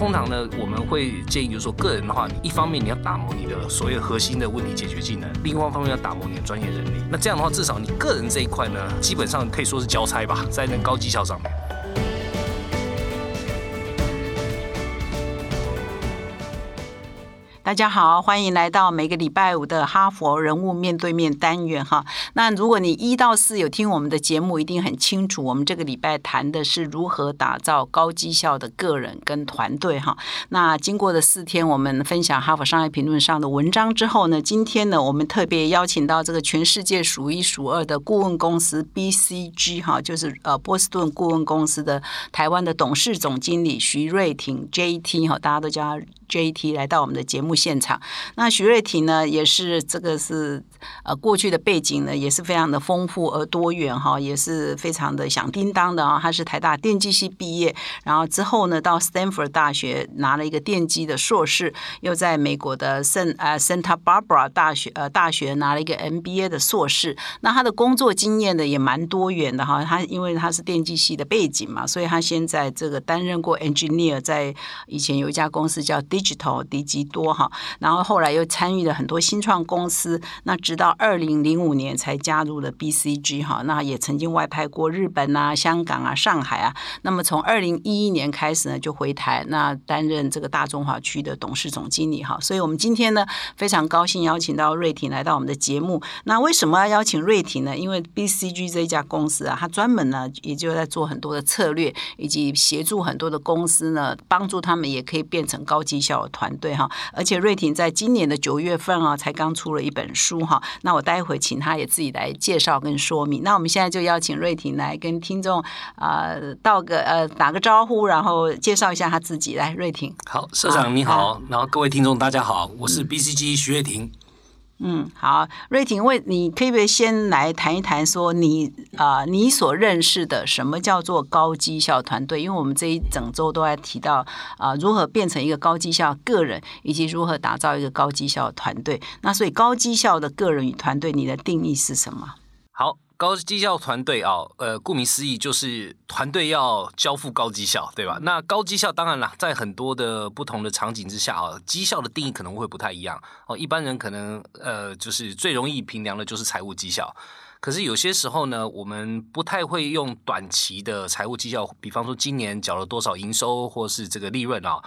通常呢，我们会建议就是说，个人的话，一方面你要打磨你的所有核心的问题解决技能，另外一方面要打磨你的专业能力。那这样的话，至少你个人这一块呢，基本上可以说是交差吧，在那高绩效上面。大家好，欢迎来到每个礼拜五的哈佛人物面对面单元哈。那如果你一到四有听我们的节目，一定很清楚，我们这个礼拜谈的是如何打造高绩效的个人跟团队哈。那经过的四天，我们分享哈佛商业评论上的文章之后呢，今天呢，我们特别邀请到这个全世界数一数二的顾问公司 BCG 哈，就是呃波士顿顾问公司的台湾的董事总经理徐瑞婷 JT 哈，大家都叫他。J.T. 来到我们的节目现场，那徐瑞婷呢，也是这个是呃过去的背景呢，也是非常的丰富而多元哈，也是非常的响叮当的啊。他是台大电机系毕业，然后之后呢，到 Stanford 大学拿了一个电机的硕士，又在美国的圣呃 Santa Barbara 大学呃大学拿了一个 MBA 的硕士。那他的工作经验呢，也蛮多元的哈。他因为他是电机系的背景嘛，所以他现在这个担任过 engineer，在以前有一家公司叫 D。Digital 迪吉多哈，然后后来又参与了很多新创公司，那直到二零零五年才加入了 BCG 哈，那也曾经外派过日本啊、香港啊、上海啊。那么从二零一一年开始呢，就回台，那担任这个大中华区的董事总经理哈。所以我们今天呢非常高兴邀请到瑞婷来到我们的节目。那为什么要邀请瑞婷呢？因为 BCG 这家公司啊，它专门呢也就在做很多的策略，以及协助很多的公司呢，帮助他们也可以变成高级。小团队哈，而且瑞婷在今年的九月份啊，才刚出了一本书哈。那我待会请他也自己来介绍跟说明。那我们现在就邀请瑞婷来跟听众啊道个呃打个招呼，然后介绍一下他自己。来，瑞婷。好，社长你好，然后各位听众大家好，我是 BCG 徐瑞婷。嗯，嗯好，瑞婷，为你可以不可以先来谈一谈，说你啊，你所认识的什么叫做高绩效团队？因为我们这一整周都在提到啊，如何变成一个高绩效个人，以及如何打造一个高绩效团队。那所以高绩效的个人与团队，你的定义是什么？高绩效团队啊，呃，顾名思义就是团队要交付高绩效，对吧？那高绩效当然了，在很多的不同的场景之下啊，绩效的定义可能会不太一样哦。一般人可能呃，就是最容易评量的就是财务绩效，可是有些时候呢，我们不太会用短期的财务绩效，比方说今年缴了多少营收或是这个利润啊。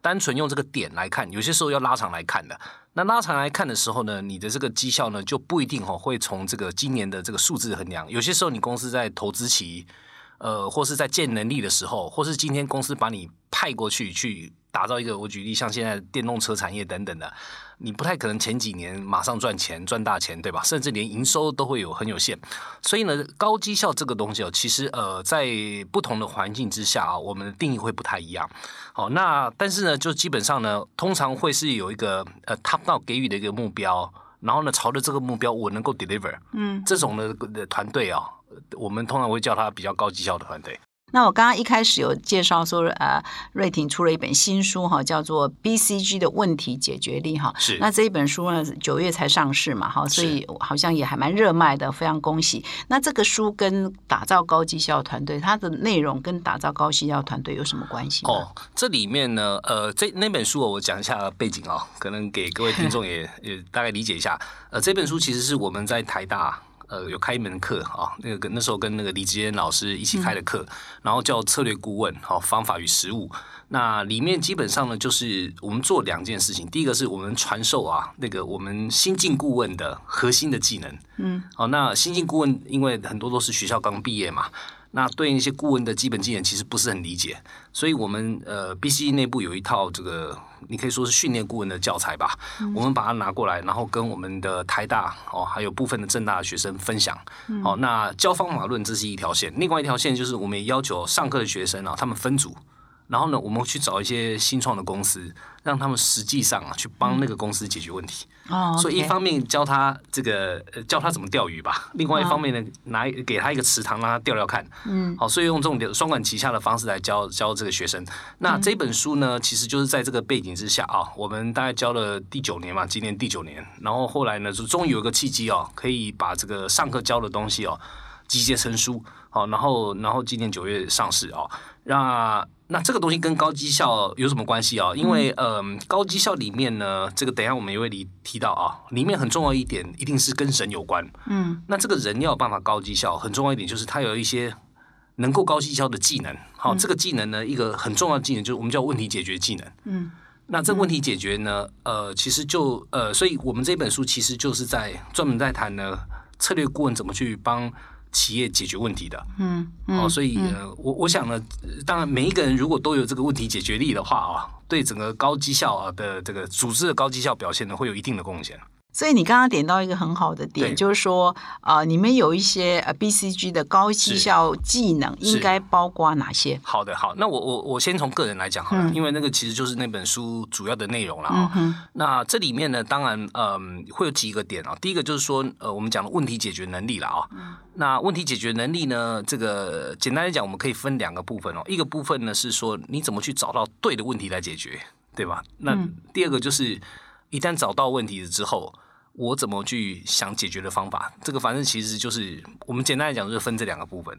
单纯用这个点来看，有些时候要拉长来看的。那拉长来看的时候呢，你的这个绩效呢就不一定哦会从这个今年的这个数字衡量。有些时候你公司在投资期，呃，或是在建能力的时候，或是今天公司把你派过去去打造一个，我举例像现在电动车产业等等的。你不太可能前几年马上赚钱赚大钱，对吧？甚至连营收都会有很有限。所以呢，高绩效这个东西哦，其实呃，在不同的环境之下啊，我们的定义会不太一样。好，那但是呢，就基本上呢，通常会是有一个呃，top down 给予的一个目标，然后呢，朝着这个目标我能够 deliver，嗯，这种的的团队啊，我们通常会叫它比较高绩效的团队。那我刚刚一开始有介绍说，呃，瑞婷出了一本新书哈，叫做《BCG 的问题解决力》哈。是。那这一本书呢，九月才上市嘛，哈，所以好像也还蛮热卖的，非常恭喜。那这个书跟打造高绩效团队，它的内容跟打造高绩效团队有什么关系？哦，这里面呢，呃，这那本书我讲一下背景哦，可能给各位听众也也大概理解一下。呃，这本书其实是我们在台大。呃，有开一门课啊，那个跟那时候跟那个李志坚老师一起开的课，然后叫策略顾问，好方法与实务。那里面基本上呢，就是我们做两件事情，第一个是我们传授啊，那个我们新进顾问的核心的技能，嗯，好，那新进顾问因为很多都是学校刚毕业嘛。那对那些顾问的基本技能其实不是很理解，所以我们呃 B C E 内部有一套这个你可以说是训练顾问的教材吧，我们把它拿过来，然后跟我们的台大哦，还有部分的正大的学生分享。哦，那教方法论这是一条线，另外一条线就是我们也要求上课的学生啊，他们分组。然后呢，我们去找一些新创的公司，让他们实际上啊去帮那个公司解决问题。哦，所以一方面教他这个教他怎么钓鱼吧，另外一方面呢，拿给他一个池塘让他钓钓看。嗯，好，所以用这种双管齐下的方式来教教这个学生。那这本书呢，其实就是在这个背景之下啊，我们大概教了第九年嘛，今年第九年。然后后来呢，就终于有一个契机哦，可以把这个上课教的东西哦集结成书。好，然后然后今年九月上市哦，那。那这个东西跟高绩效有什么关系啊？因为呃，高绩效里面呢，这个等一下我们也会提提到啊，里面很重要一点，一定是跟人有关。嗯那这个人要有办法高绩效，很重要一点就是他有一些能够高绩效的技能。好，这个技能呢，一个很重要的技能就是我们叫问题解决技能。嗯那这问题解决呢，呃，其实就呃，所以我们这本书其实就是在专门在谈呢策略顾问怎么去帮企业解决问题的。嗯哦，所以呃，我我想呢，呃当然每一个人如果都有这个问题解决力的话啊，对整个高绩效啊的这个组织的高绩效表现呢，会有一定的贡献。所以你刚刚点到一个很好的点，就是说，呃，你们有一些呃 BCG 的高绩效技能，应该包括哪些？好的，好，那我我我先从个人来讲好了，因为那个其实就是那本书主要的内容了啊、嗯那这里面呢，当然，嗯，会有几个点啊。第一个就是说，呃，我们讲的问题解决能力了啊。那问题解决能力呢，这个简单来讲，我们可以分两个部分哦。一个部分呢是说，你怎么去找到对的问题来解决，对吧？那第二个就是，一旦找到问题了之后，我怎么去想解决的方法？这个反正其实就是我们简单来讲，就是分这两个部分。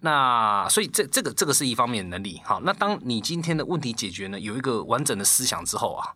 那所以这这个这个是一方面的能力。好，那当你今天的问题解决呢，有一个完整的思想之后啊，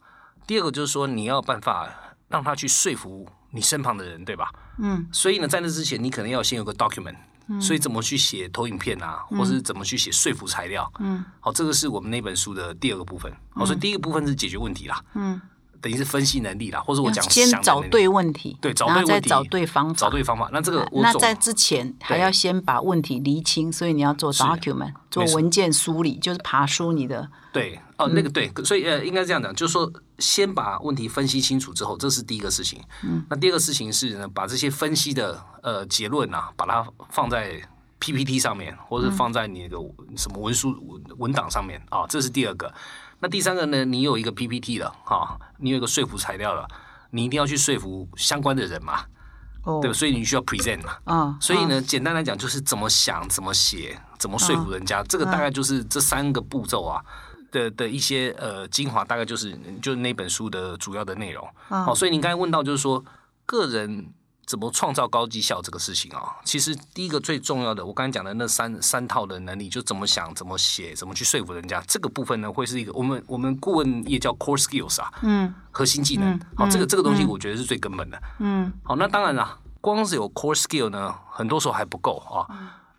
第二个就是说你要有办法让他去说服你身旁的人，对吧？嗯所以呢，在那之前，你可能要先有个 document。所以怎么去写投影片啊，或是怎么去写说服材料？嗯好，这个是我们那本书的第二个部分。好，所以第一个部分是解决问题啦，嗯，等于是分析能力啦，或者我讲先找对问题，对找对问题再找对方法，找对方法。那这个我那在之前还要先把问题厘清，所以你要做 document，做文件梳理，就是爬梳你的对哦，那个对，所以呃，应该这样讲，就是说，先把问题分析清楚之后，这是第一个事情。嗯，那第二个事情是呢，把这些分析的呃结论啊，把它放在 PPT 上面，或者放在你那个什么文书文文档上面啊，这是第二个。那第三个呢，你有一个 PPT 了哈、你有一个说服材料了，你一定要去说服相关的人嘛，哦对吧？所以你需要 present 嘛。嗯，所以呢，简单来讲就是怎么想、怎么写、怎么说服人家，这个大概就是这三个步骤啊的的一些呃精华，大概就是就是那本书的主要的内容。好、所以你刚才问到就是说个人。怎么创造高绩效这个事情啊？其实第一个最重要的，我刚才讲的那三三套的能力，就怎么想、怎么写、怎么去说服人家，这个部分呢，会是一个我们我们顾问也叫 core skills 啊，嗯核心技能。好、这个这个东西我觉得是最根本的。嗯好，那当然啦，光是有 core skill 呢，很多时候还不够啊。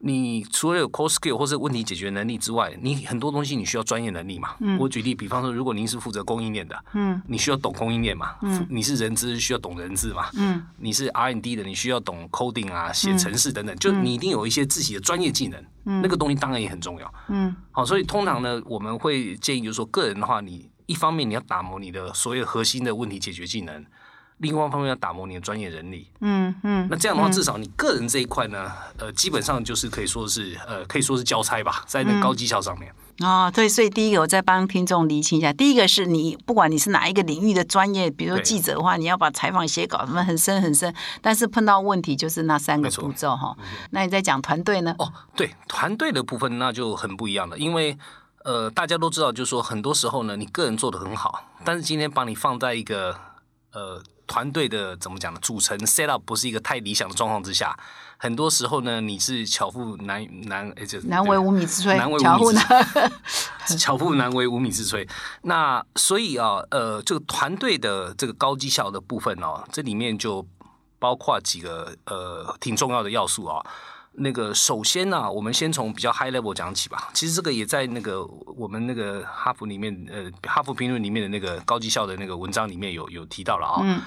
你除了有 core skill 或者问题解决能力之外，你很多东西你需要专业能力嘛。我举例，比方说，如果您是负责供应链的，嗯你需要懂供应链嘛。你是人资，需要懂人资嘛。嗯你是 R N D 的，你需要懂 coding 啊，写程式等等，就你一定有一些自己的专业技能，那个东西当然也很重要。嗯好，所以通常呢，我们会建议就是说，个人的话，你一方面你要打磨你的所有核心的问题解决技能，另外一方面要打磨你的专业能力。嗯嗯，那这样的话，至少你个人这一块呢，呃，基本上就是可以说是呃，可以说是交差吧，在那高绩效上面。哦，对，所以第一个我再帮听众厘清一下，第一个是你不管你是哪一个领域的专业，比如说记者的话，你要把采访写稿什么很深很深，但是碰到问题就是那三个步骤哈。那你在讲团队呢？哦，对，团队的部分那就很不一样了，因为呃，大家都知道，就是说很多时候呢，你个人做的很好，但是今天把你放在一个呃团队的怎么讲呢，组成 set up 不是一个太理想的状况之下，很多时候呢，你是巧妇难难，哎，这难为无米之炊，难为无巧妇米之难。巧妇难为无米之炊。那所以啊，呃，这个团队的这个高绩效的部分哦，这里面就包括几个呃挺重要的要素啊。那个首先呢、我们先从比较 high level 讲起吧。其实这个也在那个我们那个哈佛里面，呃，哈佛评论里面的那个高绩效的那个文章里面有有提到了啊。嗯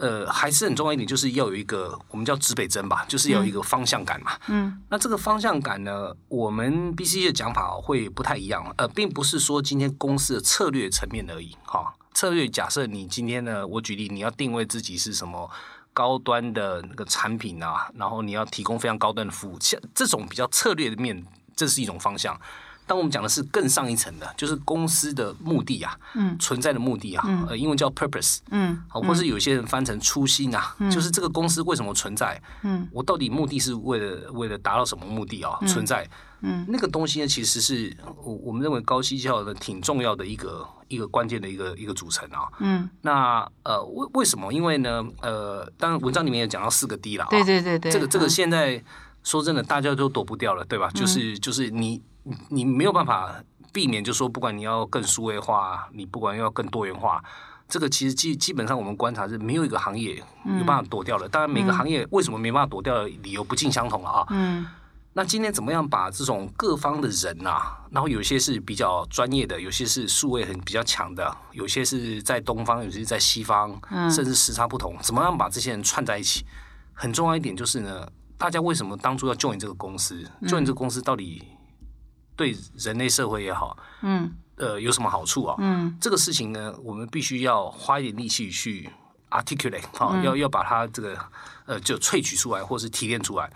呃，还是很重要一点，就是要有一个我们叫指北针吧，就是要有一个方向感嘛。嗯那这个方向感呢，我们 BC 的讲法会不太一样，呃，并不是说今天公司的策略层面而已，哈。策略假设你今天呢，我举例，你要定位自己是什么高端的那个产品啊，然后你要提供非常高端的服务，像这种比较策略的面，这是一种方向。当我们讲的是更上一层的，就是公司的目的啊，嗯存在的目的啊，呃，英文叫 purpose，嗯好，或是有些人翻成初心啊，就是这个公司为什么存在？嗯，我到底目的是为了为了达到什么目的啊？存在，嗯，那个东西呢，其实是我我们认为高绩效的挺重要的一个一个关键的一个一个组成啊。嗯，那呃，为为什么？因为呢，呃，当然文章里面有讲到四个 D 了啊。对对对对，这个这个嗯现在说真的，大家都躲不掉了，对吧？就是就是你你没有办法避免就说不管你要更数位化，你不管要更多元化。这个其实基基本上我们观察是没有一个行业有办法躲掉的。当然，每个行业为什么没办法躲掉的理由不尽相同了啊。嗯。那今天怎么样把这种各方的人呐，然后有些是比较专业的，有些是数位很比较强的，有些是在东方，有些在西方，甚至时差不同，怎么样把这些人串在一起？很重要一点就是呢，大家为什么当初要 join 这个公司？join 这个公司到底对人类社会也好，嗯。呃，有什么好处啊？嗯，这个事情呢，我们必须要花一点力气去 articulate 啊，要要把它这个呃就萃取出来，或是提炼出来。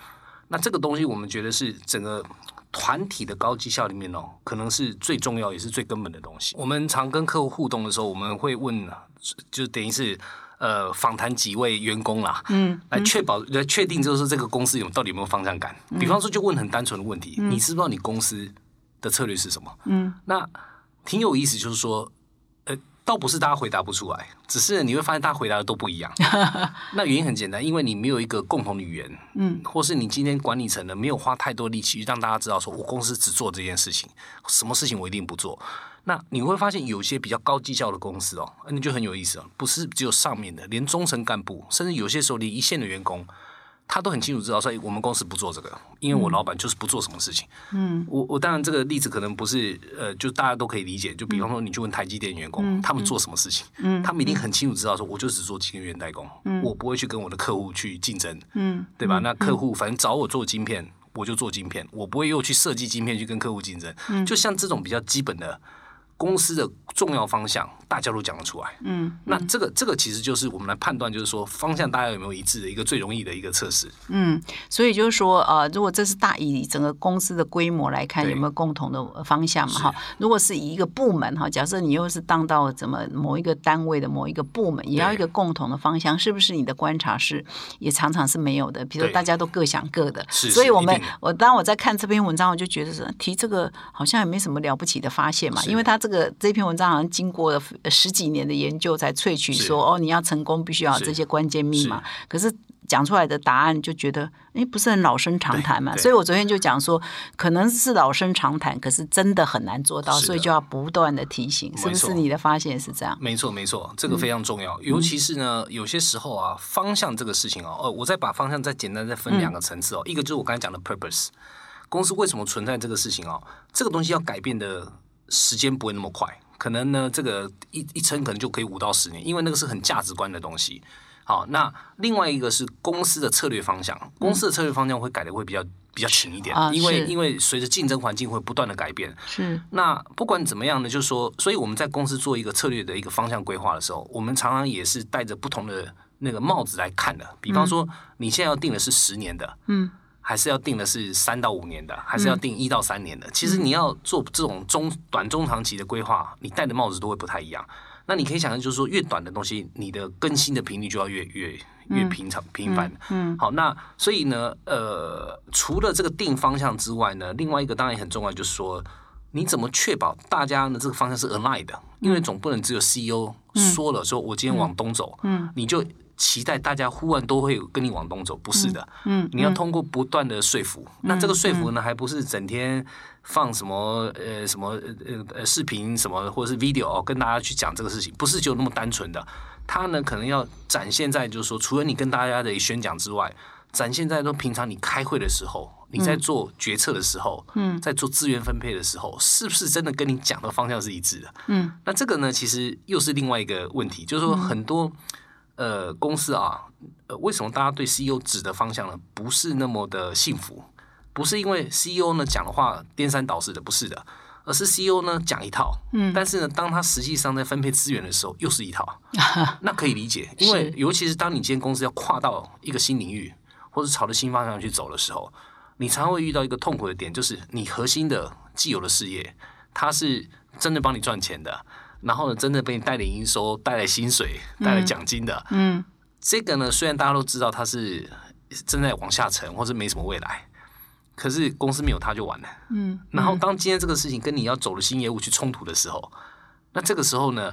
那这个东西，我们觉得是整个团体的高绩效里面哦，可能是最重要也是最根本的东西。我们常跟客户互动的时候，我们会问，就等于是呃访谈几位员工啦，嗯，来确保来确定就是这个公司有到底有没有方向感。比方说，就问很单纯的问题，你知不知道你公司的策略是什么？嗯，那。挺有意思，就是说，呃，倒不是大家回答不出来，只是你会发现大家回答的都不一样。那原因很简单，因为你没有一个共同的语言，嗯，或是你今天管理层呢没有花太多力气让大家知道，说我公司只做这件事情，什么事情我一定不做。那你会发现有些比较高绩效的公司哦，那就很有意思哦，不是只有上面的，连中层干部，甚至有些时候连一线的员工。他都很清楚知道，所以我们公司不做这个，因为我老板就是不做什么事情。嗯，我我当然这个例子可能不是呃，就大家都可以理解。就比方说，你去问台积电员工，他们做什么事情，嗯，他们一定很清楚知道，说我就只做晶圆代工，嗯，我不会去跟我的客户去竞争，嗯，对吧？那客户反正找我做晶片，我就做晶片，我不会又去设计晶片去跟客户竞争。嗯，就像这种比较基本的。公司的重要方向，大家都讲得出来。嗯，那这个这个其实就是我们来判断，就是说方向大家有没有一致的一个最容易的一个测试。嗯，所以就是说，呃，如果这是大以整个公司的规模来看，有没有共同的方向嘛？哈，如果是以一个部门哈，假设你又是当到怎么某一个单位的某一个部门，也要一个共同的方向，是不是你的观察是也常常是没有的？比如大家都各想各的。是，所以我们我当我在看这篇文章，我就觉得是提这个好像也没什么了不起的发现嘛，因为他这个。个这篇文章好像经过了十几年的研究才萃取，说哦，你要成功必须要这些关键密码。可是讲出来的答案就觉得。哎，不是很老生常谈嘛？所以我昨天就讲说，可能是老生常谈，可是真的很难做到，所以就要不断的提醒，是不是？你的发现是这样？没错，没错，这个非常重要。尤其是呢，有些时候啊，方向这个事情哦，哦，我再把方向再简单再分两个层次哦，一个就是我刚才讲的 purpose，公司为什么存在这个事情哦，这个东西要改变的时间不会那么快。可能呢，这个一一撑可能就可以五到十年，因为那个是很价值观的东西。好，那另外一个是公司的策略方向，公司的策略方向会改的会比较比较勤一点，因为因为随着竞争环境会不断的改变。是。那不管怎么样呢，就是说，所以我们在公司做一个策略的一个方向规划的时候，我们常常也是戴着不同的那个帽子来看的。比方说，你现在要定的是十年的，嗯。还是要定的是三到五年的，还是要定一到三年的？其实你要做这种中短中长期的规划，你戴的帽子都会不太一样。那你可以想象，就是说越短的东西，你的更新的频率就要越越越平常频繁。嗯，好，那所以呢，呃，除了这个定方向之外呢，另外一个当然也很重要，就是说你怎么确保大家的这个方向是 align 的？因为总不能只有 CEO 说了说我今天往东走，嗯，你就。期待大家忽然都会跟你往东走，不是的，嗯，你要通过不断的说服。那这个说服呢，还不是整天放什么呃什么呃呃视频什么或者是 video 跟大家去讲这个事情，不是就那么单纯的。他呢，可能要展现在就是说，除了你跟大家的宣讲之外，展现在说平常你开会的时候，你在做决策的时候，嗯，在做资源分配的时候，是不是真的跟你讲的方向是一致的？嗯，那这个呢，其实又是另外一个问题，就是说很多。呃，公司啊，呃，为什么大家对 CEO 指的方向呢，不是那么的幸福？不是因为 CEO 呢讲的话颠三倒四的，不是的，而是 CEO 呢讲一套，嗯，但是呢，当他实际上在分配资源的时候，又是一套。那可以理解，因为尤其是当你今天公司要跨到一个新领域，或者朝着新方向去走的时候，你常会遇到一个痛苦的点，就是你核心的既有的事业，它是真的帮你赚钱的。然后呢，真的被你带来营收、带来薪水、带来奖金的，嗯，这个呢，虽然大家都知道它是正在往下沉，或者没什么未来，可是公司没有它就完了，嗯。然后当今天这个事情跟你要走的新业务去冲突的时候，那这个时候呢，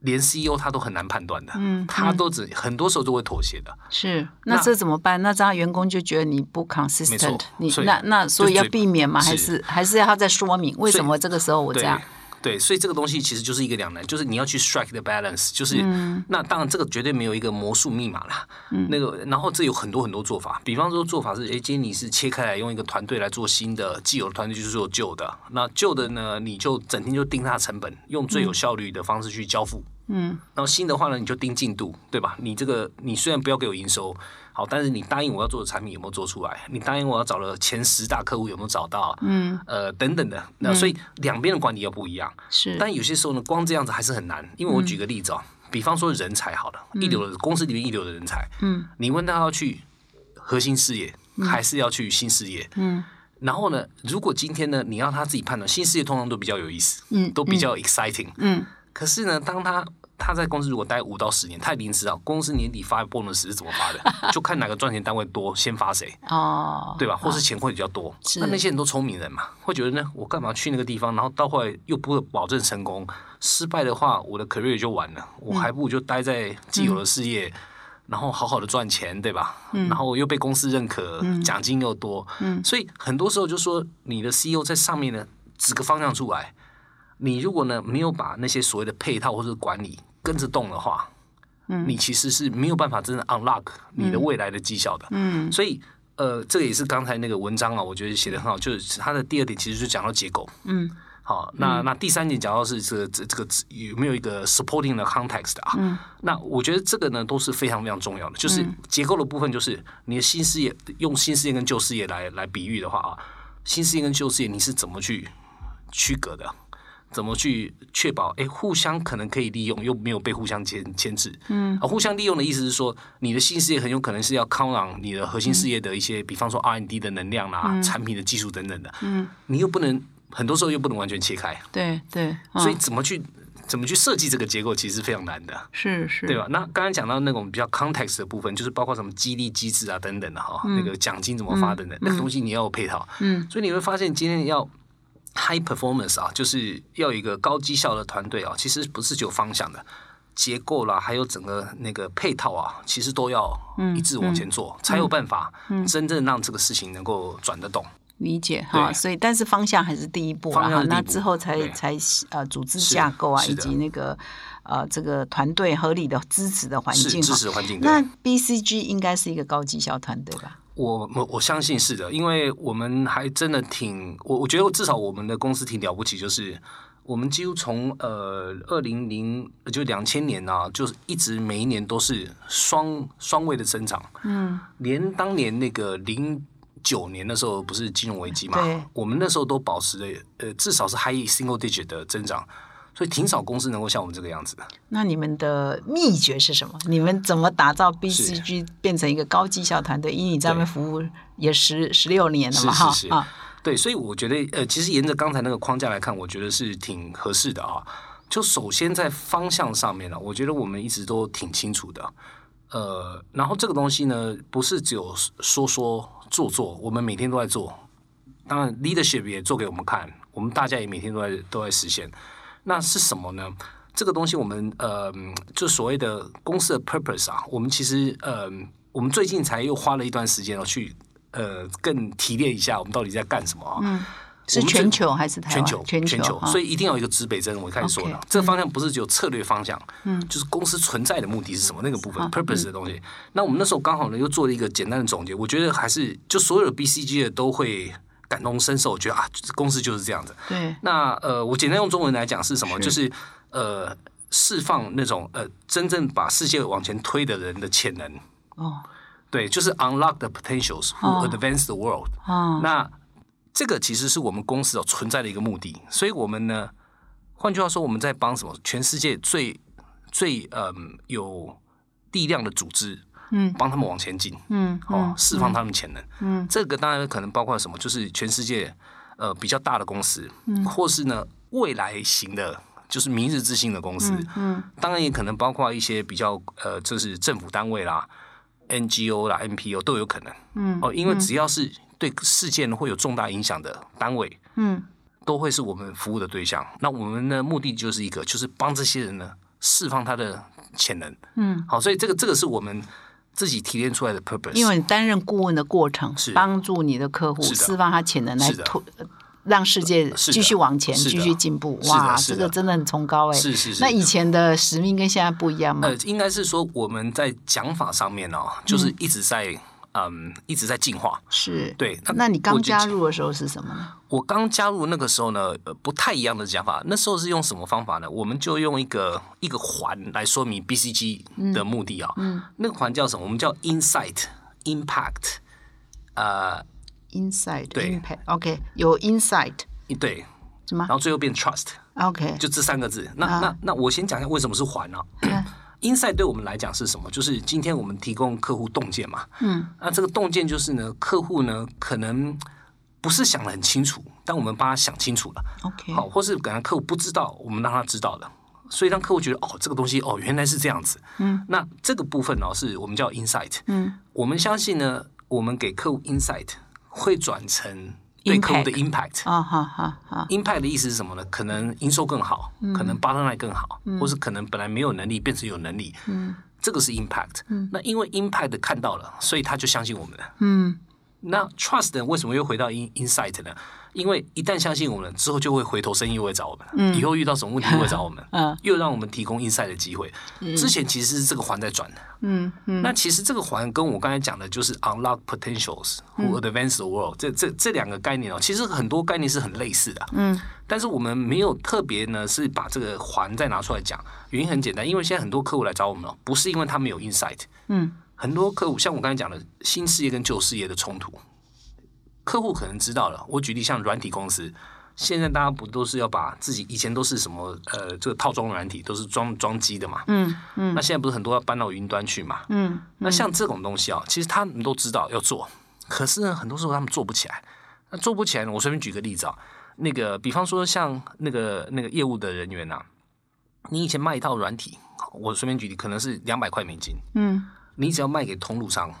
连 CEO 他都很难判断的，嗯，他都只很多时候都会妥协的。是，那那这怎么办？那这样员工就觉得你不 consistent，你那那所以要避免吗？还是是还是要他再说明为什么这个时候我这对样？对，所以这个东西其实就是一个两难，就是你要去 strike the balance，就是、嗯那当然这个绝对没有一个魔术密码啦。那个然后这有很多很多做法，比方说做法是，哎，今天你是切开来用一个团队来做新的，既有的团队就是做旧的，那旧的呢，你就整天就盯它的成本，用最有效率的方式去交付。嗯，然后新的话呢，你就盯进度，对吧？你这个你虽然不要给我营收，好，但是你答应我要做的产品有没有做出来？你答应我要找的前十大客户有没有找到？嗯，呃，等等的。那所以两边的管理又不一样。是，但有些时候呢，光这样子还是很难。因为我举个例子哦，比方说人才好了，一流的公司里面一流的人才，嗯，你问他要去核心事业，还是要去新事业，嗯。然后呢，如果今天呢，你要他自己判断，新事业通常都比较有意思，嗯，都比较 exciting，嗯。可是呢，当他他在公司如果待五到十年，他已经知道公司年底发 bonus 是怎么发的，就看哪个赚钱单位多，先发谁。哦，对吧？或是钱会比较多，是。那那些人都聪明人嘛，会觉得呢，我干嘛去那个地方，然后到后来又不保证成功，失败的话，我的 career 就完了，我还不如就待在既有的事业，然后好好的赚钱，对吧？然后又被公司认可，奖金又多，嗯。所以很多时候就说你的 CEO 在上面呢指个方向出来，你如果呢没有把那些所谓的配套或者管理跟着动的话，嗯你其实是没有办法真的 unlock 你的未来的绩效的。嗯，所以呃，这个也是刚才那个文章啊，我觉得写的很好，就是它的第二点其实就讲到结构。嗯，好，那那第三点讲到是这个这这个有没有一个 supporting 的 context 啊？嗯，那我觉得这个呢都是非常非常重要的，就是结构的部分，就是你的新事业用新事业跟旧事业来来比喻的话啊，新事业跟旧事业你是怎么去区隔的？怎么去确保？哎，互相可能可以利用，又没有被互相牵牵制。嗯，啊，互相利用的意思是说，你的新事业很有可能是要 count on 你的核心事业的一些，比方说 R&D 的能量啦、产品的技术等等的。嗯，你又不能很多时候又不能完全切开，对对，嗯所以怎么去怎么去设计这个结构，其实是非常难的。是是，对吧？那刚刚讲到那种比较 context 的部分，就是包括什么激励机制啊等等的哈，那个奖金怎么发等等，那个东西你要有配套。嗯，所以你会发现今天要 high performance 啊，就是要有一个高绩效的团队啊，其实不是只有方向的。结构啦，还有整个那个配套啊，其实都要一致往前做，才有办法真正让这个事情能够转得动。理解哈，所以但是方向还是第一步啦哈，方向是第一步那之后才才呃组织架构啊，以及那个呃这个团队合理的支持的环境。支持环境。那 BCG 应该是一个高绩效团队吧？我我我相信是的，因为我们还真的挺我我觉得至少我们的公司挺了不起，就是我们几乎从呃二零零就两千年啊，就是一直每一年都是双双位的增长，嗯，连当年那个零。九年的时候不是金融危机嘛？我们那时候都保持了呃至少是 high single digit 的增长，所以挺少公司能够像我们这个样子的。那你们的秘诀是什么？你们怎么打造 BCG 变成一个高绩效团队？因为你在那边服务也十十六年了嘛，哈啊，对，所以我觉得呃，其实沿着刚才那个框架来看，我觉得是挺合适的啊。就首先在方向上面呢，我觉得我们一直都挺清楚的。呃，然后这个东西呢，不是只有说说做做，我们每天都在做。当然，leadership 也做给我们看，我们大家也每天都在都在实现。那是什么呢？这个东西我们呃，就所谓的公司的 purpose 啊，我们其实呃，我们最近才又花了一段时间哦，去呃更提炼一下我们到底在干什么啊。嗯，是全球还是台湾？全球，全全球，啊所以一定要有一个指北针。我一开始说的 OK，这个方向不是只有策略方向，嗯，就是公司存在的目的是什么那个部分，purpose 的东西。那我们那时候刚好呢又做了一个简单的总结，我觉得还是就所有的 BCG 的都会感同身受，我觉得啊，公司就是这样子。对，那呃，我简单用中文来讲是什么？是就是呃，释放那种呃，真正把世界往前推的人的潜能。哦对，就是 unlock the potentials who 哦 advance the world。哦，那这个其实是我们公司哦存在的一个目的，所以我们呢，换句话说，我们在帮什么？全世界最最嗯有力量的组织，嗯帮他们往前进，嗯哦，释放他们潜能。嗯这个当然可能包括什么？就是全世界呃比较大的公司，嗯或是呢未来型的，就是明日之星的公司。嗯当然也可能包括一些比较呃，就是政府单位啦、NGO 啦、NPO 都有可能。嗯哦，因为只要是对事件会有重大影响的单位，嗯都会是我们服务的对象。那我们的目的就是一个，就是帮这些人呢释放他的潜能。嗯，好，所以这个这个是我们自己提炼出来的 purpose。因为你担任顾问的过程，是帮助你的客户释放他潜能来推，让世界继续往前，继续进步。哇，这个真的很崇高哎。是是是。那以前的使命跟现在不一样吗呃？，应该是说我们在讲法上面哦，就是一直在嗯一直在进化。是。对，那你刚加入的时候是什么呢？我刚加入那个时候呢，呃，不太一样的讲法。那时候是用什么方法呢？我们就用一个一个环来说明 BCG 的目的啊、嗯，那个环叫什么？我们叫 Insight Impact。呃，Insight 对 Impact OK 有 Insight 对，什么然后最后变 Trust，OK 就这三个字。那、那那我先讲一下为什么是环啊。Insight 对我们来讲是什么？就是今天我们提供客户洞见嘛。嗯。那这个洞见就是呢，客户呢可能不是想得很清楚，但我们帮他想清楚了。OK 好，或是可能客户不知道，我们让他知道了，所以让客户觉得哦，这个东西哦原来是这样子。嗯，那这个部分呢、是我们叫 insight。嗯，我们相信呢，我们给客户 insight 会转成对客户的 impact。啊哈哈哈 impact 的意思是什么呢？可能营收更好，可能 bottom line 更好，或是可能本来没有能力变成有能力。嗯，这个是 impact。嗯，那因为 impact 看到了，所以他就相信我们了。嗯那 trust？为什么又回到 in insight 呢？因为一旦相信我们之后，就会回头生意又会找我们，以后遇到什么问题又会找我们，嗯。又让我们提供 insight 的机会。之前其实是这个环在转。的，嗯嗯。那其实这个环跟我刚才讲的就是 unlock potentials 嗯。who advance the world、这这这两个概念哦，其实很多概念是很类似的，嗯。但是我们没有特别呢是把这个环再拿出来讲，原因很简单，因为现在很多客户来找我们哦，不是因为他们有 insight，嗯。很多客户像我刚才讲的新事业跟旧事业的冲突，客户可能知道了。我举例像软体公司，现在大家不都是要把自己以前都是什么呃这个套装软体都是装装机的嘛，嗯嗯那现在不是很多要搬到云端去嘛？嗯那像这种东西啊，其实他们都知道要做，可是呢，很多时候他们做不起来。那做不起来呢，我随便举个例子啊，那个比方说像那个那个业务的人员呐、你以前卖一套软体，我随便举例，可能是两百块美金，嗯你只要卖给通路商，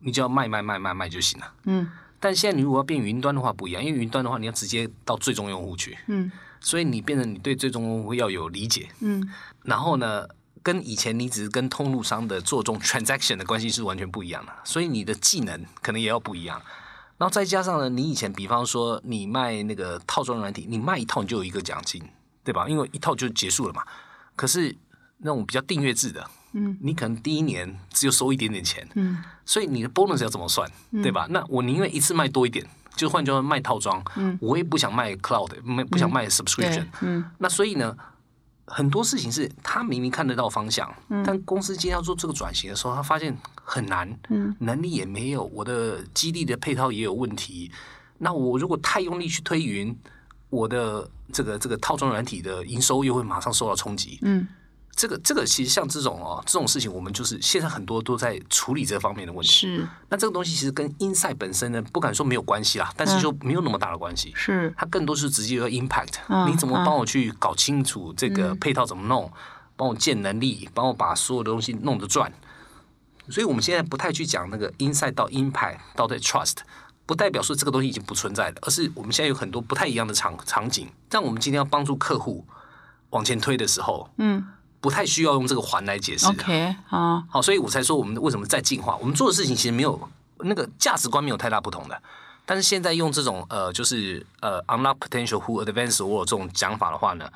你就要卖卖卖卖卖就行了。嗯但现在你如果要变云端的话不一样，因为云端的话你要直接到最终用户去，嗯所以你变成你对最终用户要有理解，嗯然后呢，跟以前你只是跟通路商的做这种 transaction 的关系是完全不一样的，所以你的技能可能也要不一样。然后再加上呢，你以前比方说你卖那个套装软体，你卖一套你就有一个奖金，对吧？因为一套就结束了嘛。可是那种比较订阅制的，嗯，你可能第一年只有收一点点钱，嗯。所以你的 bonus 要怎么算，对吧？那我宁愿一次卖多一点，就换句话说卖套装，嗯。我也不想卖 cloud，没不想卖 subscription，、对嗯。那所以呢，很多事情是他明明看得到方向，嗯。但公司今天要做这个转型的时候，他发现很难，嗯。能力也没有，我的基地的配套也有问题。那我如果太用力去推云，我的这个这个套装软体的营收又会马上受到冲击。嗯这个这个其实像这种哦，这种事情我们就是现在很多都在处理这方面的问题。是。那这个东西其实跟 insight 本身呢，不敢说没有关系啦，但是就没有那么大的关系。是。它更多是直接有 impact，、嗯你怎么帮我去搞清楚这个配套怎么弄，帮我建能力，帮我把所有的东西弄得转。所以我们现在不太去讲那个 insight 到 impact 到对 trust，不代表说这个东西已经不存在了，而是我们现在有很多不太一样的场场景，但我们今天要帮助客户往前推的时候，嗯不太需要用这个环来解释。OK 啊好，所以我才说我们为什么在进化。我们做的事情其实没有那个价值观没有太大不同的，但是现在用这种呃，就是呃 unlock potential who advance the world 这种讲法的话呢，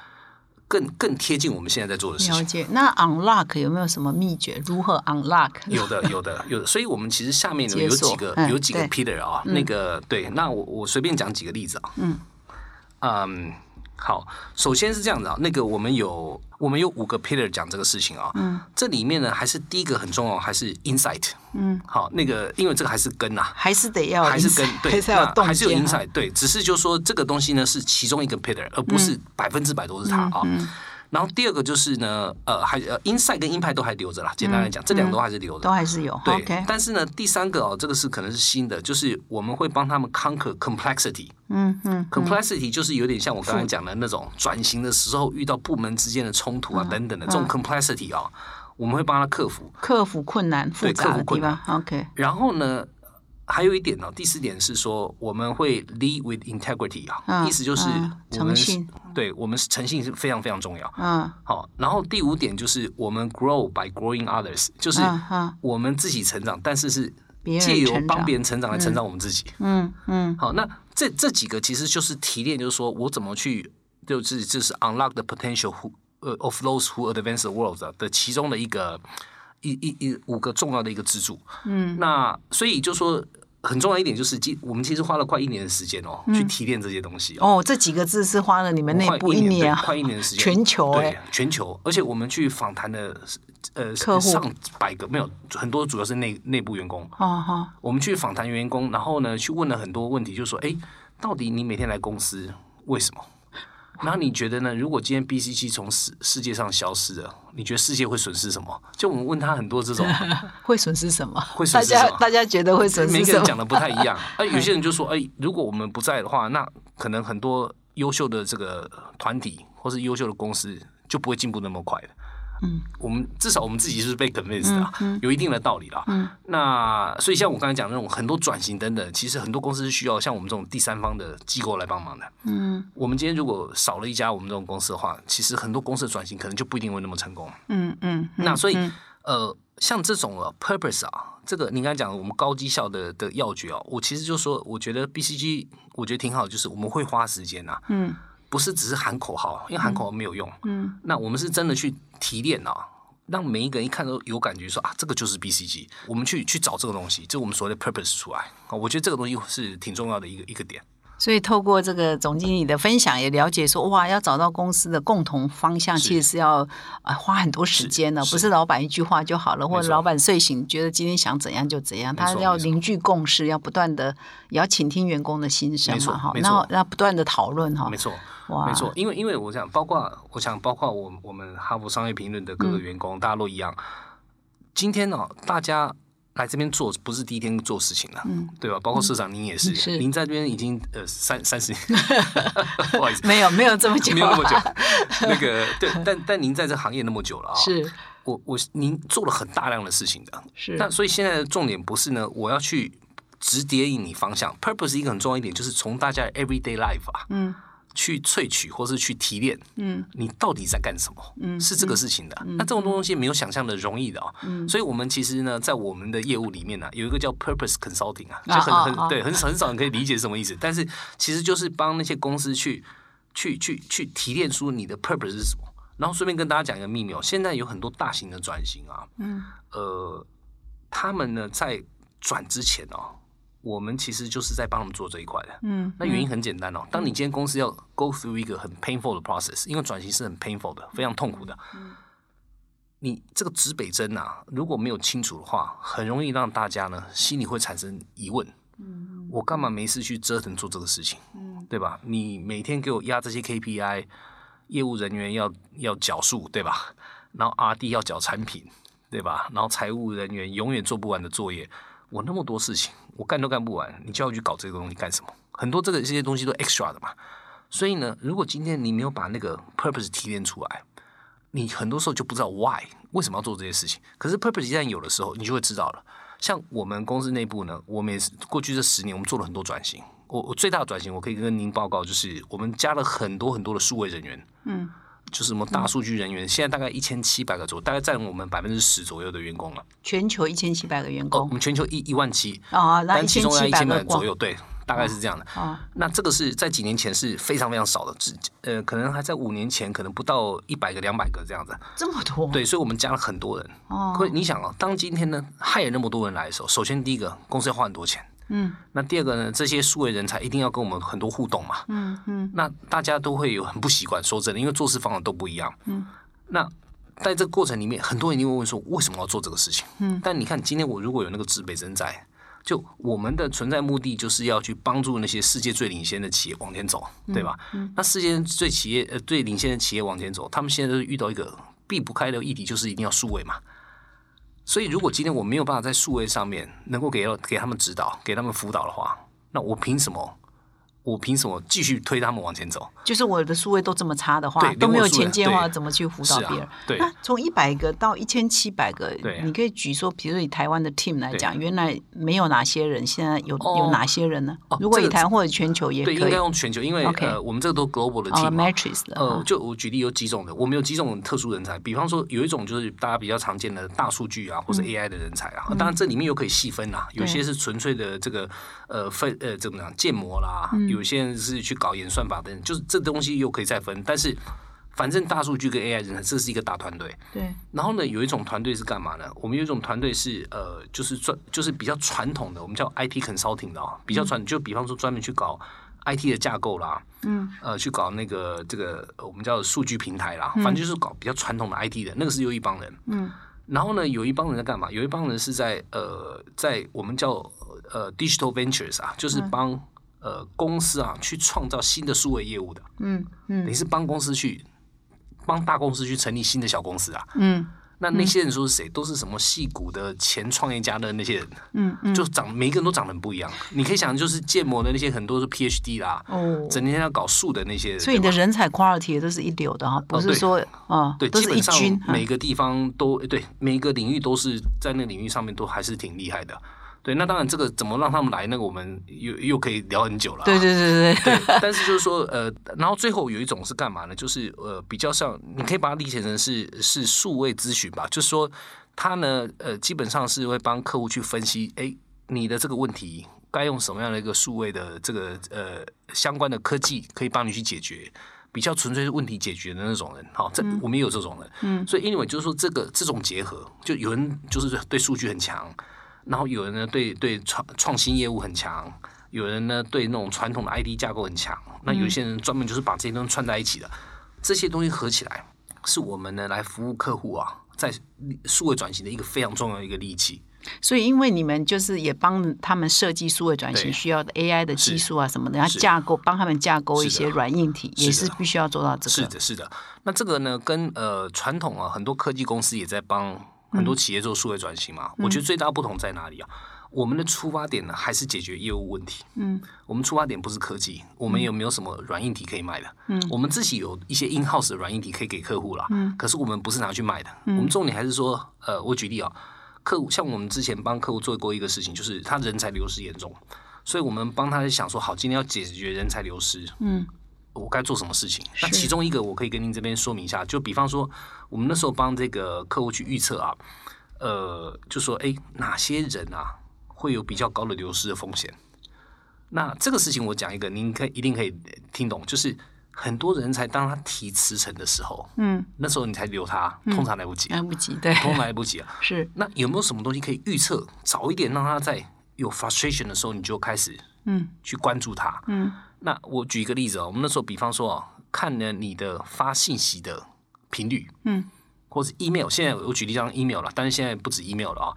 更更贴近我们现在在做的事情。了解。那 unlock 有没有什么秘诀？如何 unlock？有的，有的，有的，所以我们其实下面有有几个嗯有几个 pillar 啊，那个对，那我我随便讲几个例子啊，嗯嗯，好，首先是这样子啊，那个我们有我们有五个 pillar 讲这个事情啊，嗯。这里面呢还是第一个很重要，还是 insight，嗯，好，那个因为这个还是根呐、还是得要还是根对，还是要有洞那还是有 insight，对，只是就说这个东西呢是其中一个 pillar，而不是百分之百都是它啊。嗯然后第二个就是呢，呃，还呃 insight 跟 impact 都还留着啦。简单来讲，这两个都还是留着都。还是有。对但是呢，第三个哦，这个是可能是新的，就是我们会帮他们 conquer complexity。嗯嗯 complexity 就是有点像我刚才讲的那种转型的时候遇到部门之间的冲突嗯啊等等的这种 complexity 哦、我们会帮他克服。克服困难复对杂的地克服困难方。OK，然后呢，还有一点呢，第四点是说我们会 lead with integrity 啊，嗯意思就是嗯我们对我们是诚信是非常非常重要。嗯好，然后第五点就是我们 grow by growing others，就是我们自己成长，但是是借由帮别人成长来成长我们自己。嗯嗯好，那这这几个其实就是提炼，就是说我怎么去，就是就是 unlock the potential who 呃 of those who advance the world 的的其中的一个一一一五个重要的一个支柱。嗯那所以就说很重要一点就是，今我们其实花了快一年的时间哦，去提炼这些东西哦。哦，这几个字是花了你们内部一年快一年的时 间，全球对哎，全球，而且我们去访谈的呃客户上百个没有很多，主要是内内部员工。哦哈，我们去访谈员工，然后呢，去问了很多问题，就说，哎，到底你每天来公司为什么？然后你觉得呢？如果今天 BCG 从世世界上消失了，你觉得世界会损失什么？就我们问他很多这种，会损失什么？会损失什么家大家觉得会损失什么？每个人讲的不太一样。啊有些人就说，哎，如果我们不在的话，那可能很多优秀的这个团体或是优秀的公司就不会进步那么快的。嗯，我们至少我们自己是被 convinced 的啊、嗯嗯。有一定的道理啦。嗯，那所以像我刚才讲的那种很多转型等等，其实很多公司是需要像我们这种第三方的机构来帮忙的。嗯。我们今天如果少了一家我们这种公司的话，其实很多公司的转型可能就不一定会那么成功。嗯嗯，嗯那所以、嗯。呃，像这种呃 purpose 啊，这个你刚才讲我们高绩效的的要诀哦，我其实就说，我觉得 BCG 我觉得挺好，就是我们会花时间呐、嗯不是只是喊口号，因为喊口号没有用。嗯那我们是真的去提炼啊。让每一个人一看都有感觉说啊，这个就是 BCG，我们去去找这个东西，就我们所谓的 purpose 出来啊，我觉得这个东西是挺重要的一个一个点。所以透过这个总经理的分享，也了解说，哇，要找到公司的共同方向，其实是要呃花很多时间的，不是。老板一句话就好了，或者老板睡醒觉得今天想怎样就怎样，他要凝聚共识，要不断的也要倾听员工的心声嘛，哈，没然后错。要不断的讨论哈没，错，哇，没错，因为因为我想，包括我想，包括我我们哈佛商业评论的各个嗯。员工，大家都一样。今天呢、大家来这边做不是第一天做事情了，嗯对吧？包括社长您也是，是您在这边已经呃三三十年，不好意思，没有没有这么久，没有那么久。那个对，但但您在这行业那么久了啊、是我我您做了很大量的事情的。是，那所以现在的重点不是呢，我要去指点引你方向，purpose 一个很重要一点就是从大家的 everyday life 啊，嗯去萃取或是去提炼，嗯你到底在干什么？嗯是这个事情的。那这种东西没有想象的容易的哦。嗯所以我们其实呢，在我们的业务里面呢、有一个叫 purpose consulting 啊，就啊很很对，很很少人可以理解什么意思。但是其实就是帮那些公司去去去去提炼出你的 purpose 是什么。然后顺便跟大家讲一个秘密哦，现在有很多大型的转型啊，嗯呃，他们呢在转之前哦，我们其实就是在帮他们做这一块的。嗯，那原因很简单哦，当你今天公司要 go through 一个很 painful 的 process，因为转型是很 painful 的，非常痛苦的。你这个指北针啊，如果没有清楚的话，很容易让大家呢心里会产生疑问。我干嘛没事去折腾做这个事情？对吧？你每天给我压这些 KPI，业务人员要要缴数，对吧？然后 RD 要缴产品，对吧？然后财务人员永远做不完的作业，我那么多事情，我干都干不完，你叫我去搞这个东西干什么？很多这个这些东西都 extra 的嘛。所以呢，如果今天你没有把那个 purpose 提炼出来，你很多时候就不知道 why 为什么要做这些事情。可是 purpose 一旦有的时候，你就会知道了。像我们公司内部呢，我们也是过去这十年，我们做了很多转型。我我最大的转型，我可以跟您报告，就是我们加了很多很多的数位人员，嗯，就是什么大数据人员，现在大概一千七百个左右，大概占我们百分之十左右的员工了。全球一千七百个员哦，我们全球一一万七，啊，那一但其千七百中要一千个左右，对，大概是这样的。啊，那这个是在几年前是非常非常少的，只呃，可能还在五年前，可能不到一百个、两百个这样子。这么多，对，所以我们加了很多人。哦可，你想啊，当今天呢，害了那么多人来的时候，首先第一个，公司要花很多钱。嗯那第二个呢，这些数位人才一定要跟我们很多互动嘛。嗯嗯那大家都会有很不习惯，说真的，因为做事方法都不一样。嗯，那在这个过程里面，很多人一定会问说，为什么要做这个事情？嗯，但你看，今天我如果有那个自备人在，就我们的存在目的就是要去帮助那些世界最领先的企业往前走，对吧？嗯那世界最企业呃最领先的企业往前走，他们现在都遇到一个避不开的议题，就是一定要数位嘛。所以，如果今天我没有办法在数位上面能够给给他们指导、给他们辅导的话，那我凭什么我凭什么继续推他们往前走？就是我的数位都这么差的话对，都没有前进的话，怎么去辅导别人？对那从一百个到一千七百个对，你可以举说，比如说以台湾的 team 来讲，原来没有哪些人，现在有哦有哪些人呢哦？如果以台湾或者全球也可对，应该。用全球，因为呃，我们这个都 global 的哦 team 嘛。，matrix 的，呃，嗯就我举例有几种的，我们有几种特殊人才，比方说有一种就是大家比较常见的大数据啊，嗯或是 AI 的人才啊，当然这里面又可以细分啦，有些是纯粹的这个呃分呃怎么讲建模啦，嗯有些人是去搞演算法的人，就是这东西又可以再分，但是反正大数据跟 AI 人才这是一个大团队，对，然后呢，有一种团队是干嘛呢？我们有一种团队是呃，就是专就是比较传统的，我们叫 IT consulting 的啊、比较传，就比方说专门去搞 IT 的架构啦，嗯，呃，去搞那个这个呃我们叫数据平台啦，反正就是搞比较传统的 IT 的，那个是有一帮人，嗯，然后呢，有一帮人在干嘛？有一帮人是在呃，在我们叫呃 digital ventures 啊，就是帮、呃公司啊去创造新的数位业务的，嗯嗯等于是帮公司去帮大公司去成立新的小公司啊。嗯那那些人说是谁？都是什么戏骨的前创业家的那些人，嗯嗯，就长每一个人都长得很不一样。你可以想，就是建模的那些很多是 PhD 啦，哦，整天要搞数的那些人，所以你的人才 quality 也都是一流的哈，不是说啊，对，都是一基本上每个地方都对，每一个领域都是在那个领域上面都还是挺厉害的。对，那当然这个怎么让他们来，那个我们又又可以聊很久了啊。对对对对对，但是就是说，呃，然后最后有一种是干嘛呢？就是呃，比较像你可以把它理解成是是数位咨询吧，就是说他呢，呃，基本上是会帮客户去分析，哎，你的这个问题该用什么样的一个数位的这个呃相关的科技可以帮你去解决。比较纯粹是问题解决的那种人，好，这我们也有这种人，嗯，所以 anyway 就是说这个这种结合，就有人就是对数据很强，然后有人呢对对创创新业务很强，有人呢对那种传统的 ID 架构很强，那有些人专门就是把这些东西串在一起的，这些东西合起来，是我们呢来服务客户啊，在数位转型的一个非常重要的一个利器。所以因为你们就是也帮他们设计数位转型需要的 AI 的技是术啊什么的，然后架构帮他们架构一些软硬体，也是必须要做到这个。是的，是的。那这个呢，跟呃传统啊，很多科技公司也在帮很多企业做数位转型嘛。我觉得最大不同在哪里啊？我们的出发点呢，还是解决业务问题。嗯，我们出发点不是科技，我们有没有什么软硬体可以卖的？嗯，我们自己有一些 in house 的软硬体可以给客户啦。嗯，可是我们不是拿去卖的。嗯我们重点还是说，呃，我举例啊，客户像我们之前帮客户做过一个事情，就是他人才流失严重，所以我们帮他想说，好，今天要解决人才流失，嗯，我该做什么事情？那其中一个我可以跟您这边说明一下，就比方说，我们那时候帮这个客户去预测啊，呃，就说，哎，哪些人啊会有比较高的流失的风险？那这个事情我讲一个，您可以一定可以听懂，就是很多人才当他提辞呈的时候，嗯，那时候你才留他，通常来不及，来不及，对，通常来不及啊。是，那有没有什么东西可以预测，早一点让他在有 frustration 的时候，你就开始嗯。去关注他？嗯。那我举一个例子哦，我们那时候比方说哦，看了你的发信息的频率，嗯，或是 email，现在我举例像 email 了，但是现在不止 email 了啊、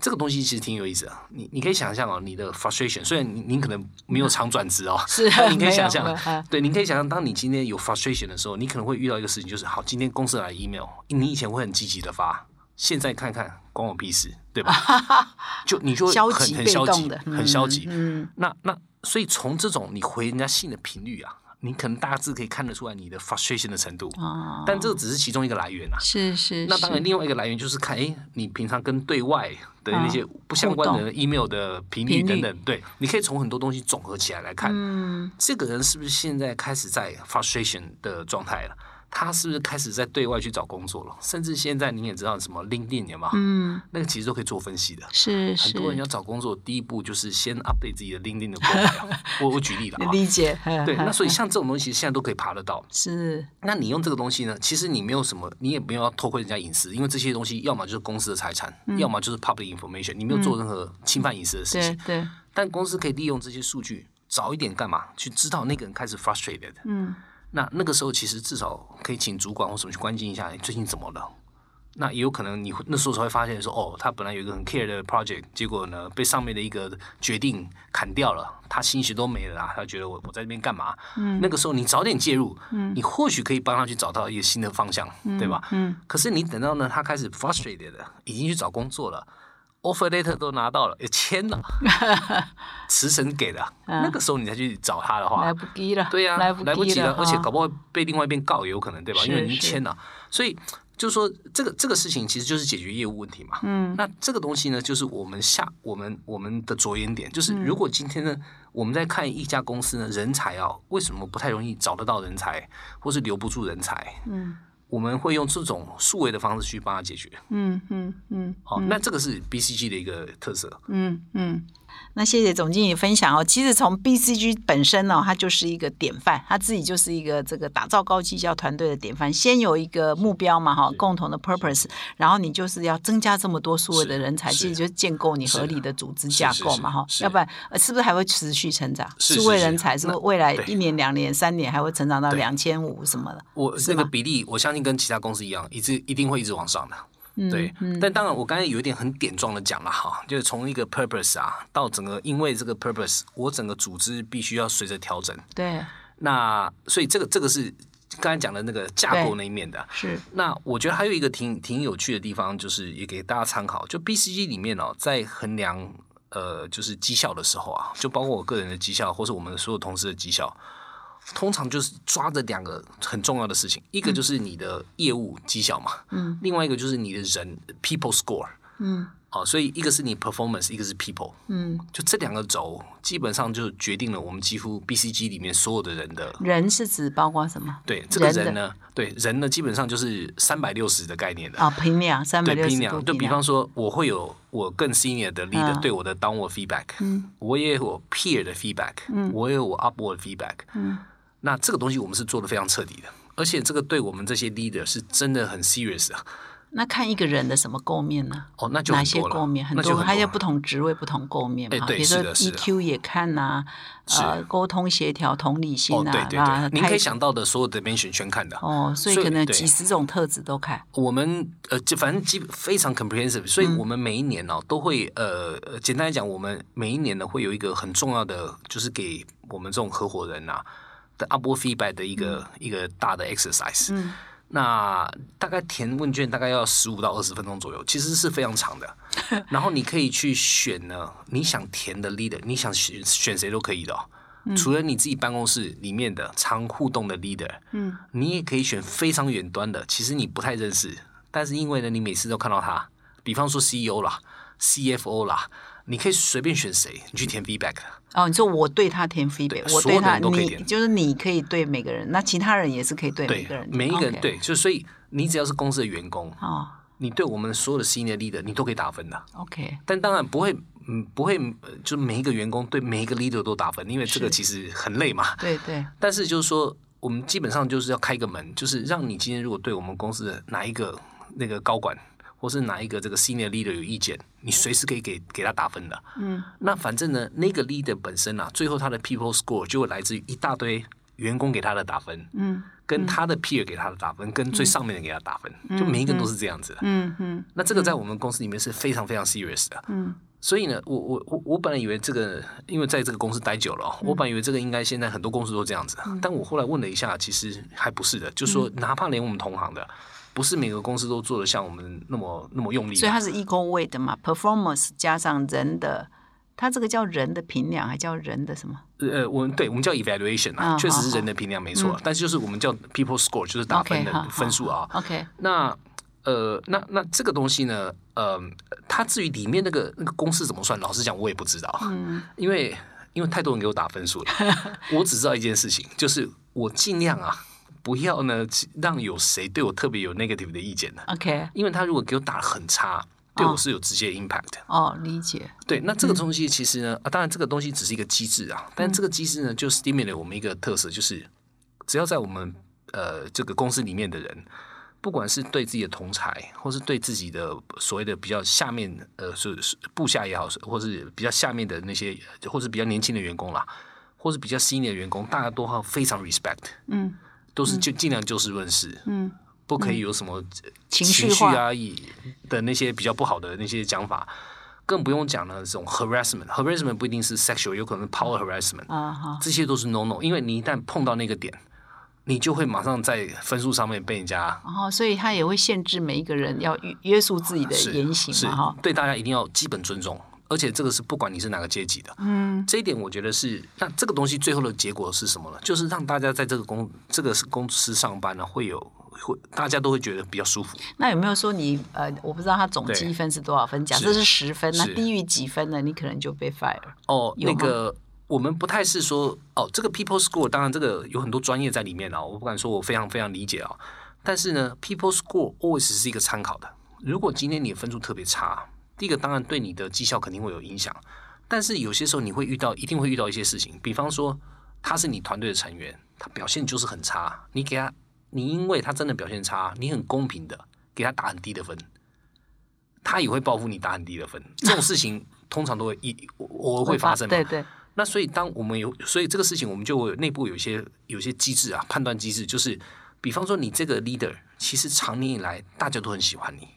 这个东西其实挺有意思的，你你可以想象哦，你的 frustration，虽然您您可能没有常转职哦，是但你可以想象啊，对，你可以想象，当你今天有 frustration 的时候，你可能会遇到一个事情，就是好，今天公司来 email，你以前会很积极的发，现在看看关我屁事，对吧？就你就消很极很消极的，很消极。嗯，那那所以从这种你回人家信的频率啊，你可能大致可以看得出来你的 frustration 的程度。哦，但这个只是其中一个来源啊。是是，那当然，另外一个来源就是看，哎，你平常跟对外的那些不相关的 email 的频率频率等等，对，你可以从很多东西总合起来来看，嗯这个人是不是现在开始在 frustration 的状态了？他是不是开始在对外去找工作了？甚至现在你也知道什么 LinkedIn 有吗？嗯，那个其实都可以做分析的。是是，很多人要找工作，第一步就是先 update 自己的 LinkedIn 的 profile 我我举例了啊，理解，对，那所以以 像这种东西现在都可以爬得到。是那你用这个东西呢？其实你没有什么，你也没有要偷窥人家隐私，因为这些东西要么就是公司的财产，要么就是 public information，你没有做任何侵犯隐私的事情。对对，但公司可以利用这些数据，早一点干嘛？去知道那个人开始 frustrated。嗯那那个时候其实至少可以请主管或什么去关心一下，你最近怎么了？那也有可能你会那时候才会发现说，哦，他本来有一个很 care 的 project，结果呢被上面的一个决定砍掉了，他心血都没了啦，他觉得我我在这边干嘛？嗯，那个时候你早点介入，嗯，你或许可以帮他去找到一个新的方向，对吧？嗯，可是你等到呢他开始 frustrated 了，已经去找工作了。Offer letter 都拿到了，也签了，辞呈给的，嗯。那个时候你再去找他的话来，不及了，对呀、来不及了，而且搞不好被另外一边告也有可能，对吧？因为你已经签了，所以就是说这个这个事情其实就是解决业务问题嘛。嗯。那这个东西呢，就是我们下我们我们的着眼点，就是嗯。如果今天呢，我们在看一家公司呢，人才啊，为什么不太容易找得到人才，或是留不住人才？嗯我们会用这种数位的方式去帮他解决。嗯嗯嗯好、那这个是 BCG 的一个特色。嗯嗯。那谢谢总经理分享哦。其实从 BCG 本身呢、它就是一个典范，它自己就是一个这个打造高绩效团队的典范。先有一个目标嘛，哈，共同的 purpose，然后你就是要增加这么多数位的人才，其实就是建构你合理的组织架构嘛，哈，要不然呃是不是还会持续成长？是数位人才是不是未来一年、两年、三年还会成长到对两千五什么的？我这个比例，我相信跟其他公司一样，一直一定会一直往上的。嗯对，但当然我刚才有一点很点状的讲了哈，就是从一个 purpose 啊，到整个因为这个 purpose，我整个组织必须要随着调整。对，那所以这个这个是刚才讲的那个架构那一面的。是，那我觉得还有一个挺挺有趣的地方，就是也给大家参考，就 BCG 里面哦，在衡量呃就是绩效的时候啊，就包括我个人的绩效，或是我们所有同事的绩效，通常就是抓着两个很重要的事情，一个就是你的业务绩效嘛，嗯，另外一个就是你的人 people score，嗯。哦，所以一个是你 performance，一个是 people，嗯，就这两个轴基本上就决定了我们几乎 BCG 里面所有的人的人是指包括什么？对这个人呢，对人呢基本上就是三百六十的概念的。啊，评量三百，六十量，就比方说，我会有我更 senior 的 leader 嗯。对我的 downward feedback，嗯、我也有我 peer 的 feedback，嗯、我也有我 upward feedback，、那这个东西我们是做的非常彻底的，而且这个对我们这些 leader 是真的很 serious 啊。那看一个人的什么构面呢？哦，那就哪些构面？很多，还有不同职位、不同构面嘛。比如说 EQ 也看呐、呃，沟通协调、同理心哦，啊，对对对，您可以想到的所有的 dimension 全看的。哦，所以可能几十种特质都看。我们呃，就反正基非常 comprehensive，所以嗯我们每一年呢、都会呃，呃简单来讲，我们每一年呢会有一个很重要的，就是给我们这种合伙人呐、的 upward feedback 的一个、一个大的 exercise。嗯那大概填问卷大概要十五到二十分钟左右，其实是非常长的。然后你可以去选呢，你想填的 leader，你想选选谁都可以的、哦。除了你自己办公室里面的常互动的 leader，嗯，你也可以选非常远端的，其实你不太认识，但是因为呢，你每次都看到他，比方说 CEO 啦、CFO 啦，你可以随便选谁，你去填 feedback。哦，你说我对他填 feedback，我对他，人都可以填你就是你可以对每个人，那其他人也是可以对每个人，，每一个人对，就所以你只要是公司的员工，哦你对我们所有的 senior leader，你都可以打分的。，OK，但当然不会，嗯，不会，呃就每一个员工对每一个 leader 都打分，因为这个其实很累嘛。对对，但是就是说，我们基本上就是要开个门，就是让你今天如果对我们公司的哪一个那个高管，或是哪一个这个 senior leader 有意见，你随时可以给给他打分的。嗯，那反正呢，那个 leader 本身啊，最后他的 people score 就会来自于一大堆员工给他的打分，嗯跟他的 peer 给他的打分，跟最上面的给他打分，就每一个人都是这样子的。嗯嗯那这个在我们公司里面是非常非常 serious 的。嗯所以呢，我我我我本来以为这个，因为在这个公司待久了哦，我本来以为这个应该现在很多公司都这样子，但我后来问了一下，其实还不是的，就说哪怕连我们同行的，不是每个公司都做的像我们那么那么用力。所以它是 equal weight 的嘛，performance 加上人的，它这个叫人的评量，还叫人的什么？呃，我们对我们叫 evaluation 啊，嗯确实是人的评量没错，但是就是我们叫 people score，就是打分的分数啊。OK，那呃，那那这个东西呢，呃，它至于里面那个那个公式怎么算，老实讲我也不知道，嗯因为因为太多人给我打分数了，我只知道一件事情，就是我尽量啊，不要呢让有谁对我特别有 negative 的意见的，OK，因为他如果给我打的很差，对我是有直接 impact。哦，理解，对，那这个东西其实呢，啊，当然这个东西只是一个机制啊，但这个机制呢，就 stimulate 我们一个特色，就是只要在我们呃这个公司里面的人，不管是对自己的同才，或是对自己的所谓的比较下面呃是是部下也好，或是比较下面的那些，或是比较年轻的员工啦，或是比较 senior 的员工，大家都要非常 respect，嗯都是就尽量就事论事，嗯，不可以有什么情绪啊以的那些比较不好的那些讲法，更不用讲了这种 harassment。harassment 不一定是 sexual，有可能是 power harassment，啊哈，这些都是 no no。因为你一旦碰到那个点，你就会马上在分数上面被人家然后所以他也会限制每一个人要约约束自己的言行嘛，哈。对大家一定要基本尊重，而且这个是不管你是哪个阶级的，嗯，这一点我觉得是，那这个东西最后的结果是什么呢？就是让大家在这个公这个是公司上班呢，会有会大家都会觉得比较舒服。那有没有说你呃，我不知道他总积分是多少分？假设是十分，那低于几分呢？你可能就被 fire。哦，那个我们不太是说哦，这个 people score 当然这个有很多专业在里面啊，我不敢说我非常非常理解啊。但是呢，people score always 是一个参考的。如果今天你的分数特别差，第一个当然对你的绩效肯定会有影响，但是有些时候你会遇到，一定会遇到一些事情，比方说他是你团队的成员，他表现就是很差，你给他，你因为他真的表现差，你很公平的给他打很低的分，他也会报复你打很低的分，这种事情 通常都会一我我会发生嘛。对对，那所以当我们有，所以这个事情我们就有内部有一些有些机制啊，判断机制，就是比方说你这个 leader 其实长年以来大家都很喜欢你，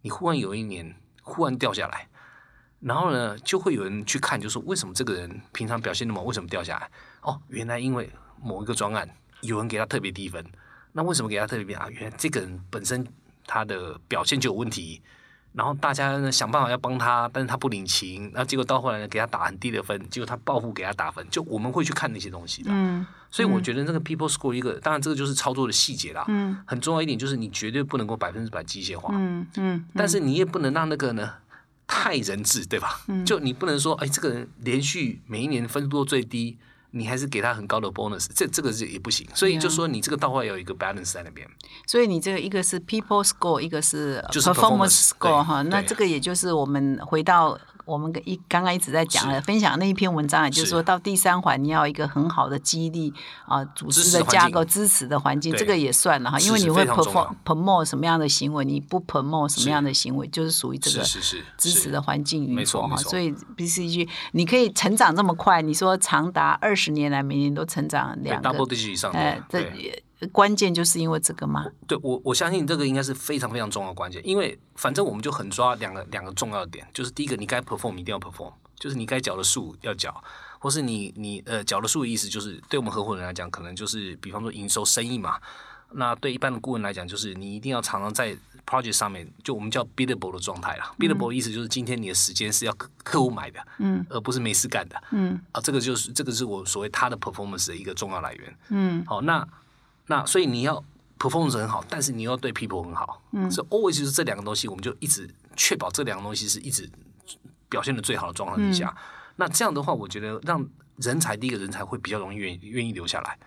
你忽然有一年忽然掉下来，然后呢就会有人去看，就说为什么这个人平常表现那么为什么掉下来？哦，原来因为某一个专案有人给他特别低分，那为什么给他特别低啊？原来这个人本身他的表现就有问题。然后大家呢想办法要帮他，但是他不领情，那结果到后来呢给他打很低的分，结果他报复给他打分，就我们会去看那些东西的。嗯所以我觉得这个 people score 一个，当然这个就是操作的细节啦。嗯很重要一点就是你绝对不能够百分之百机械化，嗯嗯，但是你也不能让那个呢太人治，对吧？嗯就你不能说，哎，这个人连续每一年分数都最低，你还是给他很高的 bonus，这这个是也不行。所以就说你这个倒会有一个 balance 在那边。所以你这个一个是 people score，一个是 performance performance，score 哈。那这个也就是我们回到我们一刚刚一直在讲的分享那一篇文章，也就是是。说到第三环，你要一个很好的激励啊，组织的架构、支持的环境，这个也算了哈，因为你会是非常重 perform 要。promote 什么样的行为，你不 promote 什么样的行为，就是属于这个支持的环境运没错作哈。所以 BCG 你可以成长这么快，你说长达二十年来每年都成长两个 double 以上的。呃，这也关键就是因为这个吗？对我我相信这个应该是非常非常重要的关键，因为反正我们就很抓两个两个重要的点，就是第一个你该 perform 一定要 perform，就是你该缴的数要缴，或是你你呃缴的数的意思就是对我们合伙人来讲，可能就是比方说营收生意嘛，那对一般的顾问来讲，就是你一定要常常在 project 上面，就我们叫 billable 的状态啦。billable 的意思就是今天你的时间是要客客户买的，嗯，而不是没事干的，嗯啊，这个就是这个是我所谓他的 performance 的一个重要来源。嗯好，那那所以你要 performance 很好，但是你要对 people 很好，嗯，所以 always 就是这两个东西，我们就一直确保这两个东西是一直表现的最好的状况之下。那这样的话，我觉得让人才第一个人才会比较容易愿意愿意留下来。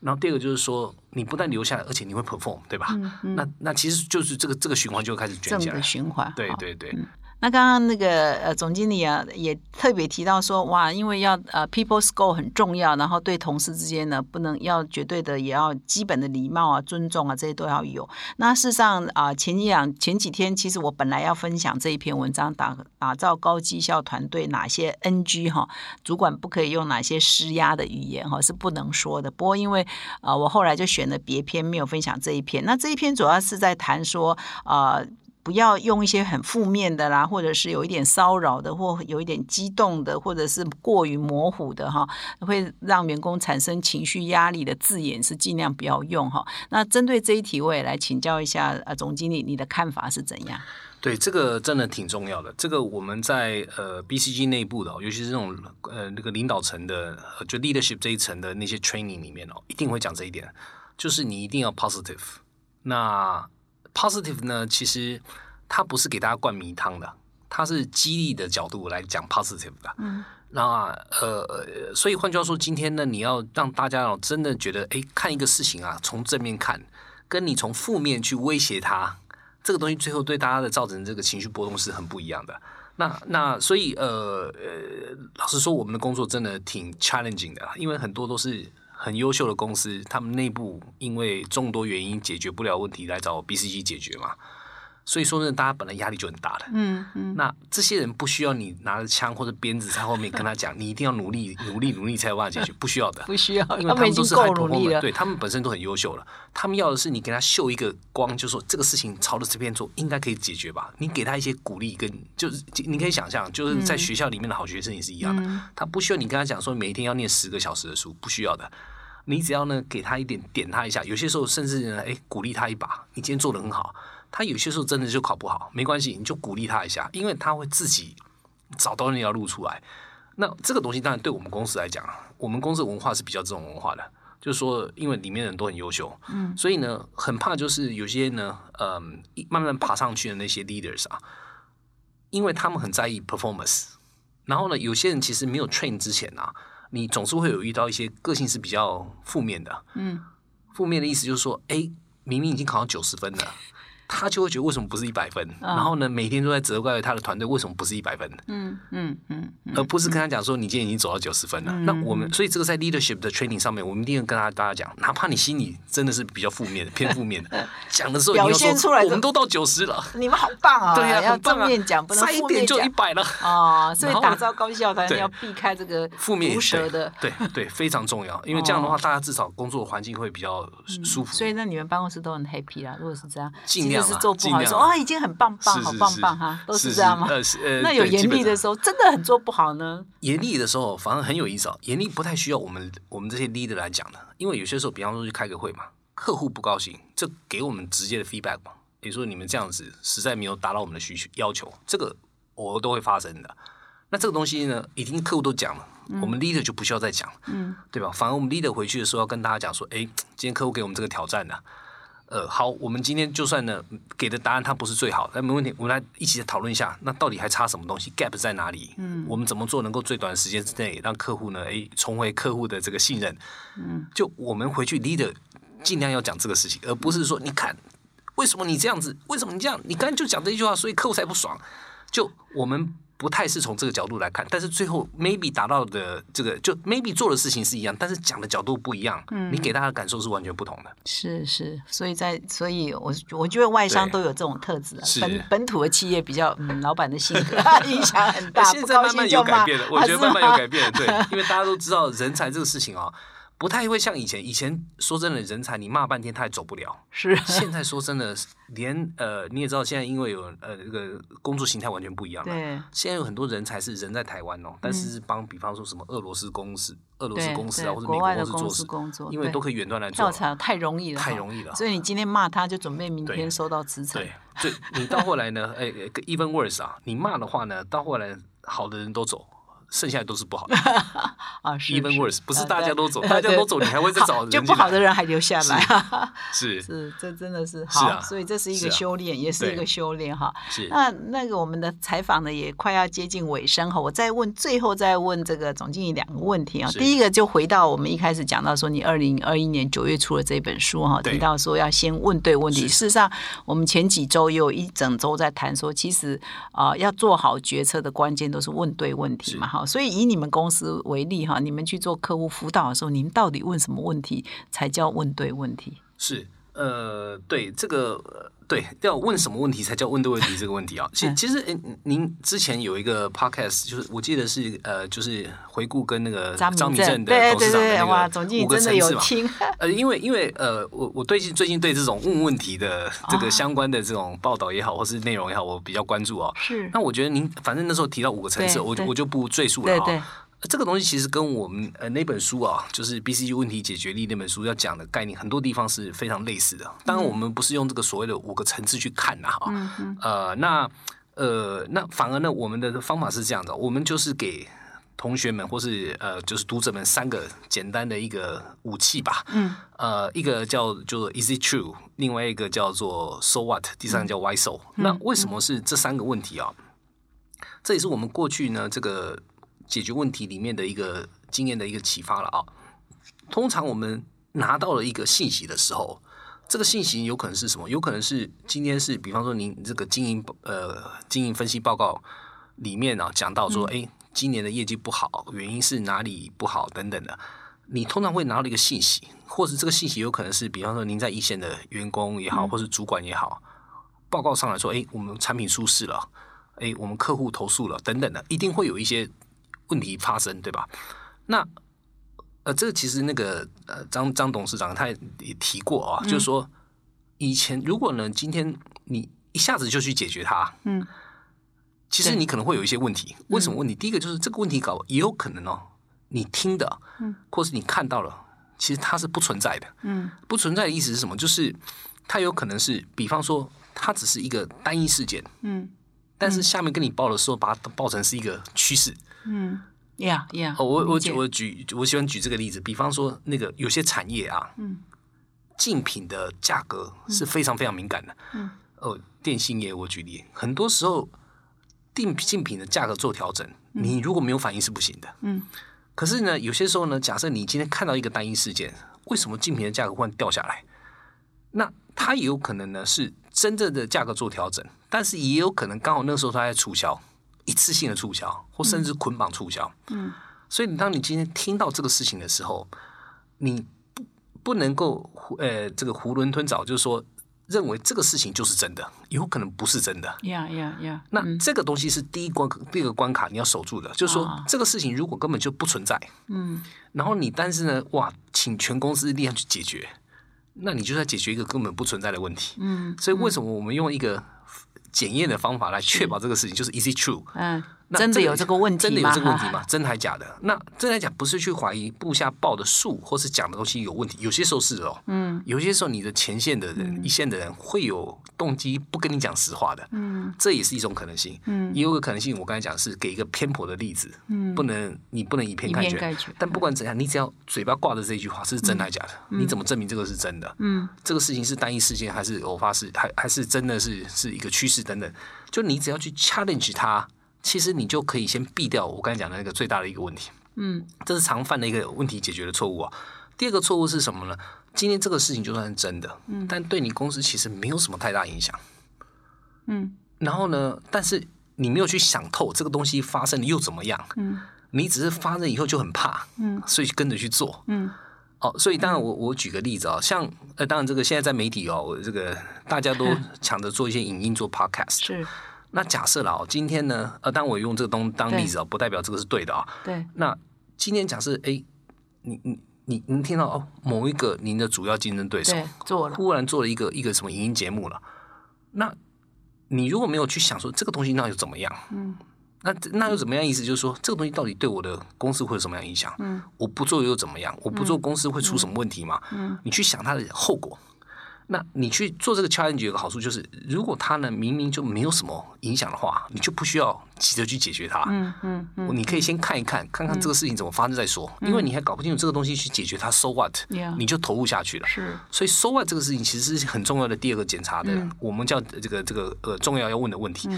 然后第二个就是说，你不但留下来，而且你会 perform，对吧？那那其实就是这个这个循环就开始卷起来。循环。好对对对，那刚刚那个呃总经理啊也特别提到说，哇，因为要呃 people score 很重要，然后对同事之间呢不能要绝对的，也要基本的礼貌啊、尊重啊这些都要有。那事实上啊、前几两前几天，其实我本来要分享这一篇文章，打打造高绩效团队哪些 NG 哈，主管不可以用哪些施压的语言哈是不能说的。不过因为啊、我后来就选了别篇，没有分享这一篇。那这一篇主要是在谈说啊。不要用一些很负面的啦，或者是有一点骚扰的，或有一点激动的，或者是过于模糊的哈，会让员工产生情绪压力的字眼是尽量不要用哈。那针对这一题，我也来请教一下呃总经理，你的看法是怎样？对，这个真的挺重要的。这个我们在呃 BCG 内部的，尤其是这种呃那个领导层的，就 leadership 这一层的那些 training 里面哦，一定会讲这一点，就是你一定要 positive。那 positive 呢，其实它不是给大家灌迷汤的，它是激励的角度来讲 positive 的。嗯。那呃，所以换句话说，今天呢，你要让大家哦真的觉得，哎，看一个事情啊，从正面看，跟你从负面去威胁它，这个东西最后对大家的造成这个情绪波动是很不一样的。那那所以呃呃，老实说，我们的工作真的挺 challenging 的，因为很多都是很优秀的公司，他们内部因为众多原因解决不了问题，来找 BCG 解决嘛。所以说呢，大家本来压力就很大的。嗯嗯那这些人不需要你拿着枪或者鞭子在后面跟他讲，你一定要努力、努力、努力才有办法解决，不需要的。不需要，因为他们都是够努力了。对他们本身都很优秀了。他们要的是你给他秀一个光，就说这个事情朝着这边做，应该可以解决吧？你给他一些鼓励，跟就是你可以想象，就是在学校里面的好学生也是一样的，他不需要你跟他讲说每天要念十个小时的书，不需要的。你只要呢给他一点点他一下，有些时候甚至呢，哎，鼓励他一把，你今天做的很好。他有些时候真的就考不好，没关系，你就鼓励他一下，因为他会自己找到那条路出来。那这个东西当然对我们公司来讲，我们公司文化是比较这种文化的，就是说，因为里面的人都很优秀，嗯，所以呢，很怕就是有些呢，嗯，慢慢爬上去的那些 leaders 啊，因为他们很在意 performance，然后呢，有些人其实没有 train 之前啊。你总是会有遇到一些个性是比较负面的，嗯，负面的意思就是说，哎，明明已经考到九十分了。他就会觉得为什么不是一百分？然后呢，每天都在责怪他的团队为什么不是一百分？嗯嗯嗯，而不是跟他讲说你今天已经走到九十分了。那我们所以这个在 leadership 的 training 上面，我们一定要跟他大家讲，哪怕你心里真的是比较负面的、偏负面的，讲的时候表现出来，我们都到九十了，你们好棒啊！对呀，要正面讲，不能负面讲，就一百了哦。所以打造高效团队要避开这个负面蛇的，对对，非常重要。因为这样的话，大家至少工作环境会比较舒服。所以那你们办公室都很 happy 啦。如果是这样，尽量是做不好说。啊，已经很棒棒，好棒棒哈，都是这样吗？呃，那有严厉的时候，真的很做不好呢。严厉的时候反而很有意思哦。严厉不太需要我们我们这些 leader 来讲的，因为有些时候，比方说去开个会嘛，客户不高兴，这给我们直接的 feedback 嘛。比如说你们这样子实在没有达到我们的需求要求，这个我都会发生的。那这个东西呢，已经客户都讲了，我们 leader 就不需要再讲，嗯，对吧？反而我们 leader 回去的时候要跟大家讲说，哎，今天客户给我们这个挑战呢。呃，好，我们今天就算呢给的答案它不是最好，那没问题，我们来一起讨论一下，那到底还差什么东西，gap 在哪里？嗯，我们怎么做能够最短的时间之内让客户呢？诶，重回客户的这个信任？嗯，就我们回去 leader 尽量要讲这个事情，而不是说你看为什么你这样子，为什么你这样，你刚才就讲这一句话，所以客户才不爽。就我们。不太是从这个角度来看，但是最后 maybe 达到的这个就 maybe 做的事情是一样，但是讲的角度不一样，嗯，你给大家的感受是完全不同的。是是，所以在所以我我觉得外商都有这种特质，本本土的企业比较嗯，老板的性格 影响很大。现在慢慢有改变了，我觉得慢慢有改变，对，因为大家都知道人才这个事情啊。不太会像以前，以前说真的，人才你骂半天他也走不了。是，现在说真的，连呃你也知道，现在因为有呃这个工作形态完全不一样了。对。现在有很多人才是人在台湾哦，但是帮比方说什么俄罗斯公司、俄罗斯公司啊，或者美国公司工作，因为都可以远端来做。跳槽太容易了，太容易了。所以你今天骂他，就准备明天收到辞呈。对，所以你到后来呢，哎，even worse 啊，你骂的话呢，到后来好的人都走。剩下的都是不好的 啊，是 even worse，不是大家都走，大家都走，你还会再找人，就不好的人还留下来，是是，这真的是好，所以这是一个修炼，也是一个修炼哈。是那那个我们的采访呢也快要接近尾声哈，我再问最后再问这个总经理两个问题啊。第一个就回到我们一开始讲到说，你二零二一年九月出了这本书哈，提到说要先问对问题。事实上，我们前几周也有一整周在谈说，其实啊要做好决策的关键都是问对问题嘛哈。所以以你们公司为例哈，你们去做客户辅导的时候，你们到底问什么问题才叫问对问题？是呃，对这个对要问什么问题才叫问对问题这个问题啊？其其实您之前有一个 podcast，就是我记得是呃，就是回顾跟那个张明正的董事长的那个五个层次嘛。呃，因为因为呃，我我最近最近对这种问问题的这个相关的这种报道也好，或是内容也好，我比较关注啊。是。那我觉得您反正那时候提到五个层次，我就我就不赘述了哈。这个东西其实跟我们呃那本书啊，就是 BCG 问题解决力那本书要讲的概念，很多地方是非常类似的。当然，我们不是用这个所谓的五个层次去看的哈。呃，那呃，那反而呢，我们的方法是这样的，我们就是给同学们或是呃，就是读者们三个简单的一个武器吧。嗯。呃，一个叫做 Is it true？另外一个叫做 So what？第三个叫 Why so？那为什么是这三个问题啊？这也是我们过去呢这个。解决问题里面的一个经验的一个启发了啊。通常我们拿到了一个信息的时候，这个信息有可能是什么？有可能是今天是，比方说您这个经营呃经营分析报告里面啊讲到说，哎，今年的业绩不好，原因是哪里不好等等的。你通常会拿到一个信息，或者这个信息有可能是，比方说您在一线的员工也好，或是主管也好，报告上来说，哎，我们产品出事了，哎，我们客户投诉了等等的，一定会有一些。问题发生，对吧？那呃，这个其实那个呃，张张董事长他也提过啊，就是说，以前如果呢，今天你一下子就去解决它，嗯，其实你可能会有一些问题。为什么问题？第一个就是这个问题搞也有可能哦，你听的，嗯，或是你看到了。其实它是不存在的。嗯，不存在的意思是什么？就是它有可能是，比方说，它只是一个单一事件。嗯，但是下面跟你报的时候，把它报成是一个趋势。嗯，Yeah Yeah。哦，我我我举我喜欢举这个例子，比方说那个有些产业啊，嗯，竞品的价格是非常非常敏感的。嗯，哦，电信业我举例，很多时候定竞品的价格做调整，你如果没有反应是不行的。嗯，可是呢，有些时候呢，假设你今天看到一个单一事件，为什么竞品的价格忽然掉下来？那它也有可能呢是真正的价格做调整，但是也有可能刚好那时候它在促销，一次性的促销，或甚至捆绑促销。嗯，所以你当你今天听到这个事情的时候，你不不能够囫呃这个囫囵吞枣，就是说认为这个事情就是真的，有可能不是真的。Yeah Yeah Yeah。那这个东西是第一关第一个关卡你要守住的，就是说、啊这个事情如果根本就不存在，嗯，然后你但是呢，哇，请全公司力量去解决，那你就在解决一个根本不存在的问题，嗯，所以为什么我们用一个检验的方法来确保这个事情，就是 it true？嗯，那真的有这个问题吗？真的有这个问题吗？真的还假的？那真的还假不是去怀疑部下报的数或是讲的东西有问题，有些时候是哦，嗯，有些时候你的前线的人、一线的人会有动机不跟你讲实话的，嗯，这也是一种可能性，嗯，也有个可能性，我刚才讲是给一个偏颇的例子，嗯，不能你不能以偏概全，概全但不管怎样，你只要嘴巴挂着这句话是真的还是假的，你怎么证明这个是真的？嗯，这个事情是单一事件还是偶发事，还还是真的是是一个趋势等等，就你只要去 challenge 它，其实你就可以先避掉我刚才讲的那个最大的一个问题。嗯，这是常犯的一个问题解决的错误啊。第二个错误是什么呢？今天这个事情就算是真的，嗯，但对你公司其实没有什么太大影响。嗯，然后呢，但是你没有去想透这个东西发生了又怎么样？嗯，你只是发生以后就很怕，嗯，所以跟着去做，嗯。哦，所以当然我我举个例子啊、像呃，当然这个现在在媒体哦，我这个大家都 抢着做一些影音做 podcast，是那假设了哦，今天呢，呃，当我用这个东当例子哦，不代表这个是对的啊、对，那今天假设，哎，你你你您听到哦，某一个您的主要竞争对手对，做了，忽然做了一个一个什么影音节目了，那你如果没有去想说这个东西那又怎么样？嗯，那那又怎么样？意思就是说，这个东西到底对我的公司会有什么样影响？嗯，我不做又怎么样？我不做公司会出什么问题吗？嗯，你去想它的后果。那你去做这个 challenge 有个好处就是，如果它呢明明就没有什么影响的话，你就不需要急着去解决它。嗯嗯嗯，你可以先看一看，看看这个事情怎么发生再说，因为你还搞不清楚这个东西去解决它，so what？Yeah 你就投入下去了。是所以 so what 这个事情其实是很重要的第二个检查的，我们叫这个这个呃重要要问的问题。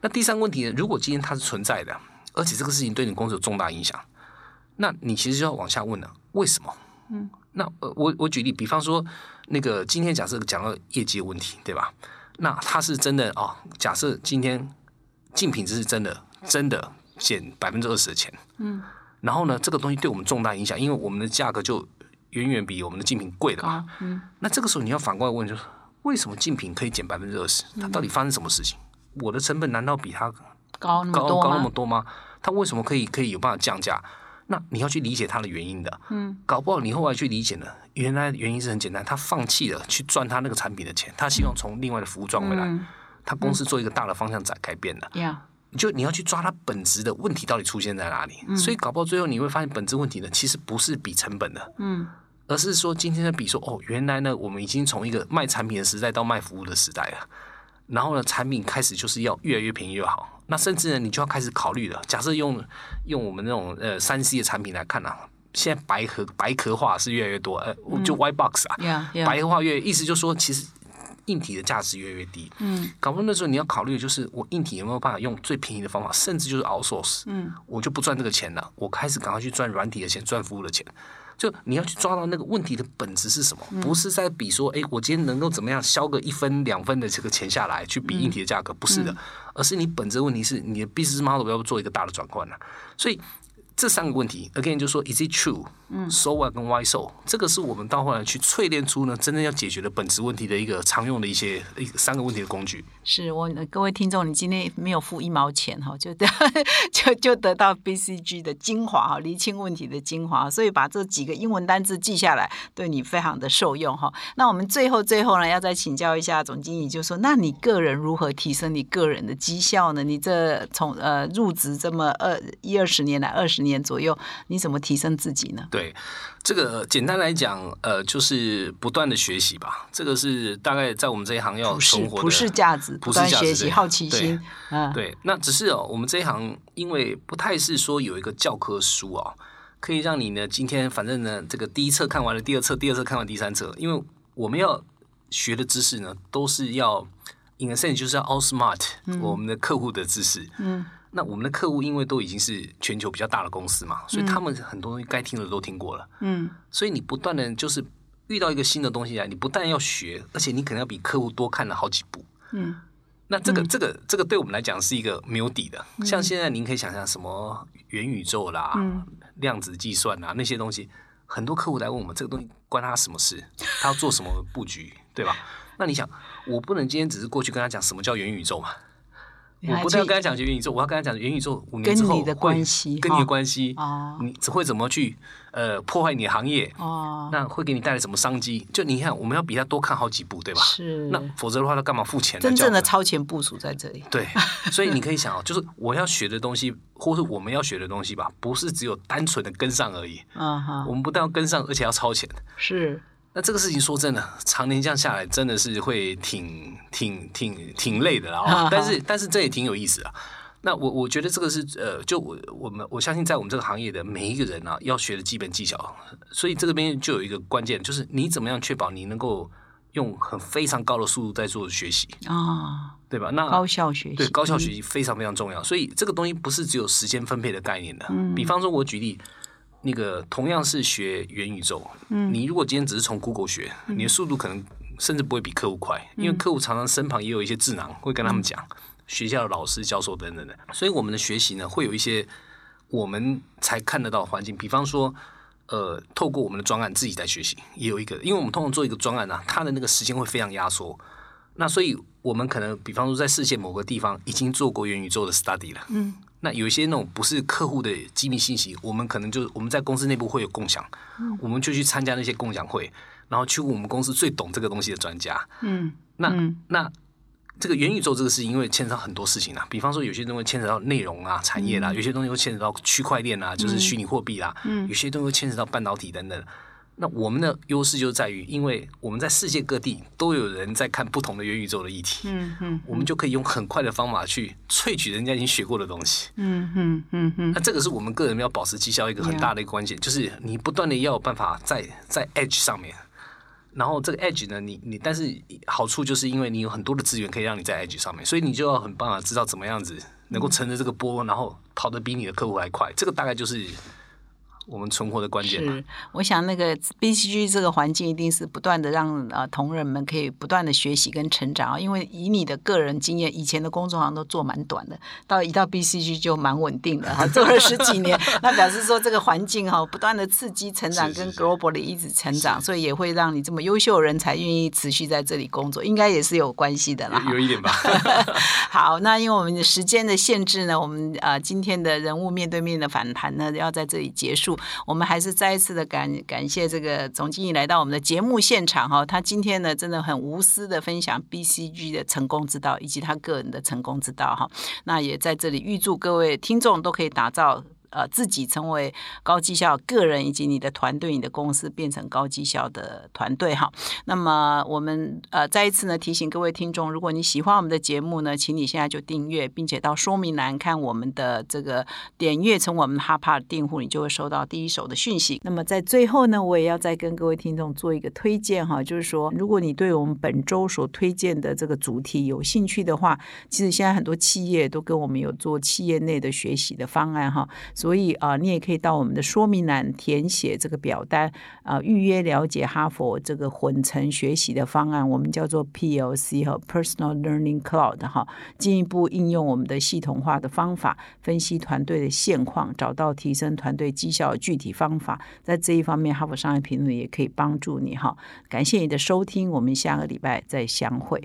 那第三个问题呢？如果今天它是存在的，而且这个事情对你公司有重大影响，那你其实就要往下问了，为什么？嗯，那呃我我举例，比方说那个今天假设讲到业绩的问题，对吧？那他是真的哦，假设今天竞品这是真的真的减百分之二十的钱，嗯，然后呢，这个东西对我们重大影响，因为我们的价格就远远比我们的竞品贵了嘛，嗯，那这个时候你要反过来问，就是为什么竞品可以减百分之二十？它到底发生什么事情？我的成本难道比它高高高那么？多吗？它为什么可以可以有办法降价？那你要去理解它的原因的，嗯，搞不好你后来去理解呢，原来原因是很简单，他放弃了去赚他那个产品的钱，他希望从另外的服务赚回来，嗯。他公司做一个大的方向改改变了，呀，就你要去抓它本质的问题到底出现在哪里，嗯。所以搞不好最后你会发现本质问题呢，其实不是比成本的，嗯，而是说今天的比说哦，原来呢我们已经从一个卖产品的时代到卖服务的时代了。然后呢，产品开始就是要越来越便宜越好。那甚至呢，你就要开始考虑了。假设用用我们那种呃三 C 的产品来看啊，现在白盒白壳化是越来越多，呃，就 white box 啊，白化越，意思就是说，其实硬体的价值越来越低。嗯，搞不好那时候你要考虑，的就是我硬体有没有办法用最便宜的方法，甚至就是 outsource。嗯，我就不赚这个钱了，我开始赶快去赚软体的钱，赚服务的钱。就你要去抓到那个问题的本质是什么，不是在比说，哎，我今天能够怎么样消个一分两分的这个钱下来去比硬体的价格，不是的，而是你本质问题是你的 business model 要不做一个大的转换了。所以这三个问题，again 就说 is it true，嗯，so what 跟 why so，这个是我们到后来去淬炼出呢真正要解决的本质问题的一个常用的一些一三个问题的工具。是我各位听众，你今天没有付一毛钱哈，就得 就就得到 BCG 的精华哈，厘清问题的精华，所以把这几个英文单字记下来，对你非常的受用哈。那我们最后最后呢，要再请教一下总经理，就说那你个人如何提升你个人的绩效呢？你这从呃入职这么二一二十年来，二十年年左右，你怎么提升自己呢？对，这个简单来讲，呃，就是不断的学习吧。这个是大概在我们这一行要普世存活的普世价值，不断学习，好奇心，嗯，对，那只是哦，我们这一行因为不太是说有一个教科书哦，可以让你呢今天反正呢这个第一册看完了，第二册，第二册看完第三册，因为我们要学的知识呢都是要 in a sense 就是要 outsmart、我们的客户的知识。嗯，那我们的客户因为都已经是全球比较大的公司嘛，所以他们很多东西该听的都听过了。嗯，所以你不断的就是遇到一个新的东西来，你不但要学，而且你可能要比客户多看了好几步。嗯，那这个、这个这个对我们来讲是一个没有底的。像现在您可以想象什么元宇宙啦、量子计算啊那些东西，很多客户来问我们这个东西关他什么事？他要做什么布局，对吧？那你想，我不能今天只是过去跟他讲什么叫元宇宙嘛？我不但要跟他讲元宇宙，我要跟他讲元宇宙五年之后跟你的会关系跟你的关系，哦你只会怎么去呃破坏你的行业，哦，那会给你带来什么商机？就你看，我们要比他多看好几步，对吧？是那否则的话，他干嘛付钱来真正的超前部署在这里。对，所以你可以想哦，就是我要学的东西，或是我们要学的东西吧，不是只有单纯的跟上而已。嗯哈，我们不但要跟上，而且要超前。是那这个事情说真的，常年这样下来，真的是会挺挺挺挺累的啦、哦。但是但是这也挺有意思啊。那我我觉得这个是呃，就我我们我相信在我们这个行业的每一个人啊，要学的基本技巧。所以这个边就有一个关键，就是你怎么样确保你能够用很非常高的速度在做学习，啊，对吧？那高效学习，对，高效学习非常非常重要，所以这个东西不是只有时间分配的概念的。比方说，我举例，那个同样是学元宇宙，你如果今天只是从 Google 学，你的速度可能甚至不会比客户快，因为客户常常身旁也有一些智囊会跟他们讲，学校的老师、教授等等的，所以我们的学习呢，会有一些我们才看得到的环境，比方说。呃，透过我们的专案自己在学习，也有一个，因为我们通常做一个专案啊，它的那个时间会非常压缩，那所以我们可能，比方说在世界某个地方已经做过元宇宙的 study 了，嗯，那有一些那种不是客户的机密信息，我们可能就我们在公司内部会有共享，嗯，我们就去参加那些共享会，然后去问我们公司最懂这个东西的专家，嗯，那、嗯。那这个元宇宙这个事情，因为牵扯到很多事情啊，比方说有些东西牵扯到内容啊、产业啦，有些东西会牵扯到区块链啊，就是虚拟货币啦，嗯，有些东西会牵扯到半导体等等。那我们的优势就在于，因为我们在世界各地都有人在看不同的元宇宙的议题，嗯嗯我们就可以用很快的方法去萃取人家已经学过的东西。嗯嗯嗯嗯，那这个是我们个人要保持绩效一个很大的一个关键，就是你不断的要有办法在在 edge 上面，然后这个 edge 呢，你你但是好处就是因为你有很多的资源可以让你在 edge 上面，所以你就要很办法知道怎么样子能够乘着这个波，然后跑得比你的客户还快，这个大概就是我们存活的关键嘛。是，我想那个 BCG 这个环境一定是不断的让呃同仁们可以不断的学习跟成长啊，因为以你的个人经验，以前的工作好像都做蛮短的，到一到 BCG 就蛮稳定的哈，做了十几年，那表示说这个环境哈不断的刺激成长跟是是是 global 的一直成长，所以也会让你这么优秀的人才愿意持续在这里工作，应该也是有关系的啦。有有一点吧，好，那因为我们的时间的限制呢，我们呃今天的人物面对面的访谈呢要在这里结束。我们还是再一次的感感谢这个总经理来到我们的节目现场哈，他今天呢真的很无私的分享 BCG 的成功之道以及他个人的成功之道哈。那也在这里预祝各位听众都可以打造。呃，自己成为高绩效个人，以及你的团队、你的公司变成高绩效的团队哈。那么我们呃再一次呢提醒各位听众，如果你喜欢我们的节目呢，请你现在就订阅，并且到说明栏看我们的这个点阅成我们哈帕的订户，你就会收到第一手的讯息。那么在最后呢，我也要再跟各位听众做一个推荐哈，就是说，如果你对我们本周所推荐的这个主题有兴趣的话，其实现在很多企业都跟我们有做企业内的学习的方案哈。所以啊、你也可以到我们的说明栏填写这个表单啊、预约了解哈佛这个混成学习的方案，我们叫做 PLC 和 Personal Learning Cloud 哈，进一步应用我们的系统化的方法，分析团队的现况，找到提升团队绩效的具体方法。在这一方面，哈佛商业评论也可以帮助你哈。感谢你的收听，我们下个礼拜再相会。